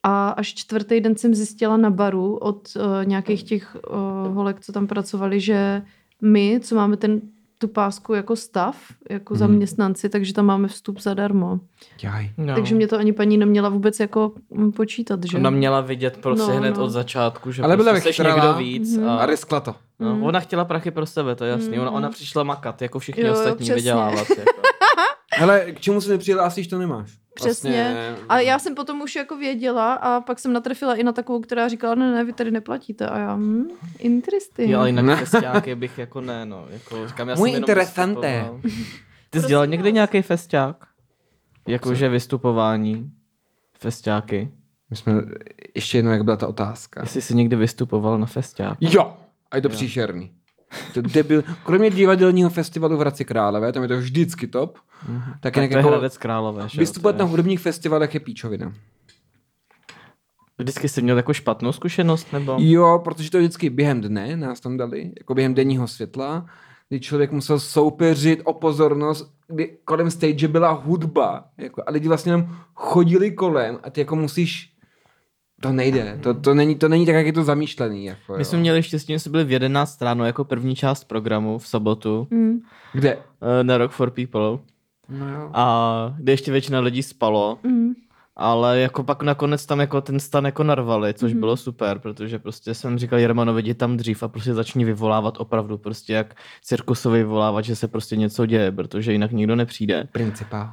a až čtvrtý den jsem zjistila na baru od uh, nějakých těch uh, holek, co tam pracovali, že my, co máme ten tu pásku jako stav, jako Mhm. zaměstnanci, takže tam máme vstup zadarmo. Jaj. No. Takže mě to ani paní neměla vůbec jako mm, počítat, že? Ona měla vidět prostě No, hned no. od začátku, že Ale byla prostě seš někdo víc. Mhm. A, A riskla to. no, Mm. ona chtěla prachy pro sebe, to je jasný. Ona, Mhm. ona přišla makat, jako všichni Jo, jo, ostatní přesně. vydělávat. Jako. Hele, k čemu se nepřihlásit, to nemáš. Přesně. A já jsem potom už jako věděla a pak jsem natrefila i na takovou, která říkala, ne, ne, vy tady neplatíte. A já, hm, interesting. Jo, ale jinak festiáky bych jako ne, no. Jako, říkám, já jenom interesante. Ty jsi dělal někdy vás. nějaký festiák? Jakože vystupování. Festiáky. My jsme, ještě jednou, jak byla ta otázka. Jestli jsi někdy vystupoval na festiák. Jo, a je to Jo. příšerný. To debil. Kromě divadelního festivalu v Hradci Králové, tam je to vždycky top, Mhm. tak, Tak to je jako Hradec Králové, že vystupovat na je- hudebních festivalech je píčovina. Vždycky jsi měl jako špatnou zkušenost, nebo? Jo, protože to vždycky během dne nás tam dali, jako během denního světla, kdy člověk musel soupeřit o pozornost, kdy kolem stage byla hudba jako, a lidi vlastně jenom chodili kolem a ty jako musíš To nejde, to, to, není, to není tak, jak je to zamýšlený. Jako, My jsme měli štěstí, že jsme byli v 11 ráno jako první část programu v sobotu Mm. Kde? eh, na Rock for People. No jo. A kde ještě většina lidí spalo, Mm. ale jako pak nakonec tam jako ten stan jako narvali, což bylo super, protože prostě jsem říkal Jermanovi, jdi tam dřív a prostě začni vyvolávat opravdu prostě jak cirkusový vyvolávat, že se prostě něco děje, protože jinak nikdo nepřijde. Principál.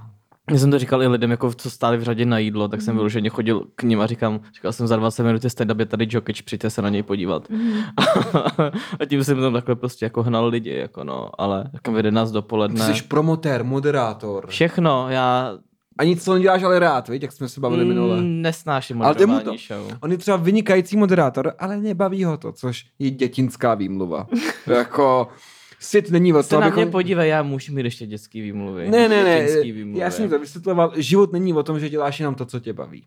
Já jsem to říkal i lidem, jako co stáli v řadě na jídlo, tak jsem vyloženě chodil k ním a říkám, říkal jsem za 20 minut je stand-up, je tady Jokic, přijďte se na něj podívat. a tím jsem tam takhle prostě jako hnal lidi, jako no, ale jako v 11 dopoledne. Ty jsi promotér, moderátor. Všechno, já A nic co neděláš, ale rád, víš, jak jsme se bavili minule. mm, nesnáším Ale mu to. show. On je třeba vynikající moderátor, ale nebaví ho to, což je dětinská výmluva. jako, sit není o Se to, na abychom... mě podívej, já musím mít ještě dětský výmluvy. Ne, ne, ne, výmluvy. já jsem to vysvětloval. Život není o tom, že děláš jenom to, co tě baví.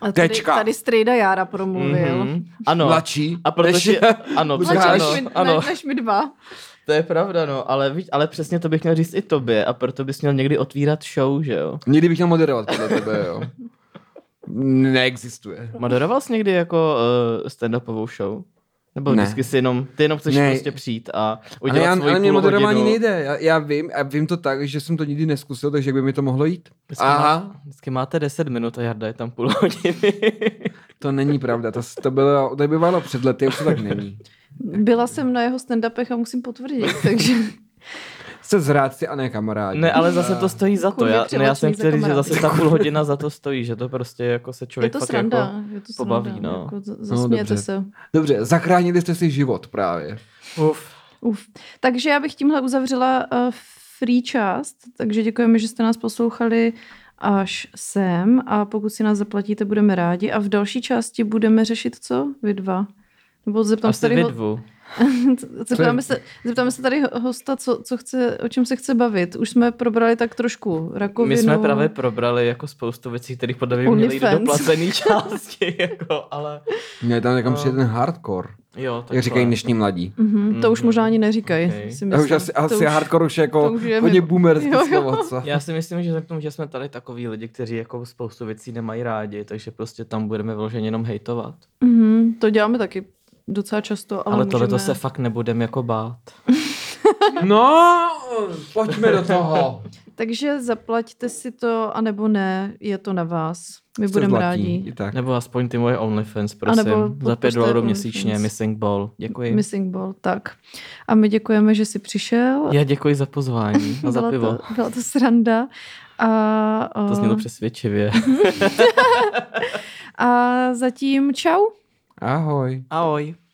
A tady, Tečka. tady Strejda Jára promluvil. Mhm. Ano. Mladší. A protože, než- ano, Mladší přesně, Než, ano, my, ano, ne, než my dva. to je pravda, no, ale, víš, ale přesně to bych měl říct i tobě a proto bys měl někdy otvírat show, že jo? Někdy bych měl moderovat podle tebe, jo. Neexistuje. Moderoval jsi někdy jako uh, stand-upovou show? Nebo Ne. vždycky si jenom, ty jenom chceš Ne. prostě přijít a Ale, udělat já, svoji ale mě moderování hodinu. nejde. Já, já vím, a vím to tak, že jsem to nikdy neskusil, takže jak by mi to mohlo jít. Vždycky, Aha, Má, vždycky máte 10 minut a Jarda je tam půl hodiny. to není pravda. To, to bylo, to bývalo před lety, už to tak není. Byla jsem na jeho stand-upech a musím potvrdit, takže Jste zrádci a ne kamarádi. ne, ale zase to stojí za to. Já, ne, já jsem chtěl říct, že zase ta půl hodina za to stojí, že to prostě jako se je člověk to fakt sranda. jako... je to pobaví, sranda, no. Jako, zasmějete dobře. se. Dobře, zachránili jste si život právě. Uf. Uf. Takže já bych tímhle uzavřela uh, free část, takže děkujeme, že jste nás poslouchali až sem a pokud si nás zaplatíte, budeme rádi. A v další části budeme řešit co? Vy dva. Nebo zeptám se Asi tady, vy ho, dvou. zeptáme, se, zeptáme se tady hosta, co, co chce, o čem se chce bavit. Už jsme probrali tak trošku rakovinu. My jsme právě probrali jako spoustu věcí, které podle mě měly jít do části, jako, ale Mě tam někam No. přijde ten hardcore, jo, jak říkají dnešní mladí. Mhm, to už možná ani neříkají. Okay. Si myslím. už asi, To asi hardcore už je jako už je hodně mimo. boomerský Jo, slovo, co? Já si myslím, že k tomu, že jsme tady takový lidi, kteří jako spoustu věcí nemají rádi, takže prostě tam budeme vloženě jenom hejtovat. Mhm, to děláme taky docela často, ale, Ale, ale tohle to můžeme... se fakt nebudeme jako bát. No, pojďme do toho. Takže zaplaťte si to, anebo ne, je to na vás. My budeme rádi. I tak. Nebo aspoň ty moje OnlyFans, A nebo prosím. Za pět dolarů měsíčně, Missing Ball. Děkuji. Missing Ball, tak. A my děkujeme, že jsi přišel. Já děkuji za pozvání a za byla pivo. To, byla to sranda. A, To znělo přesvědčivě. a zatím čau. Ahoj. Ahoj.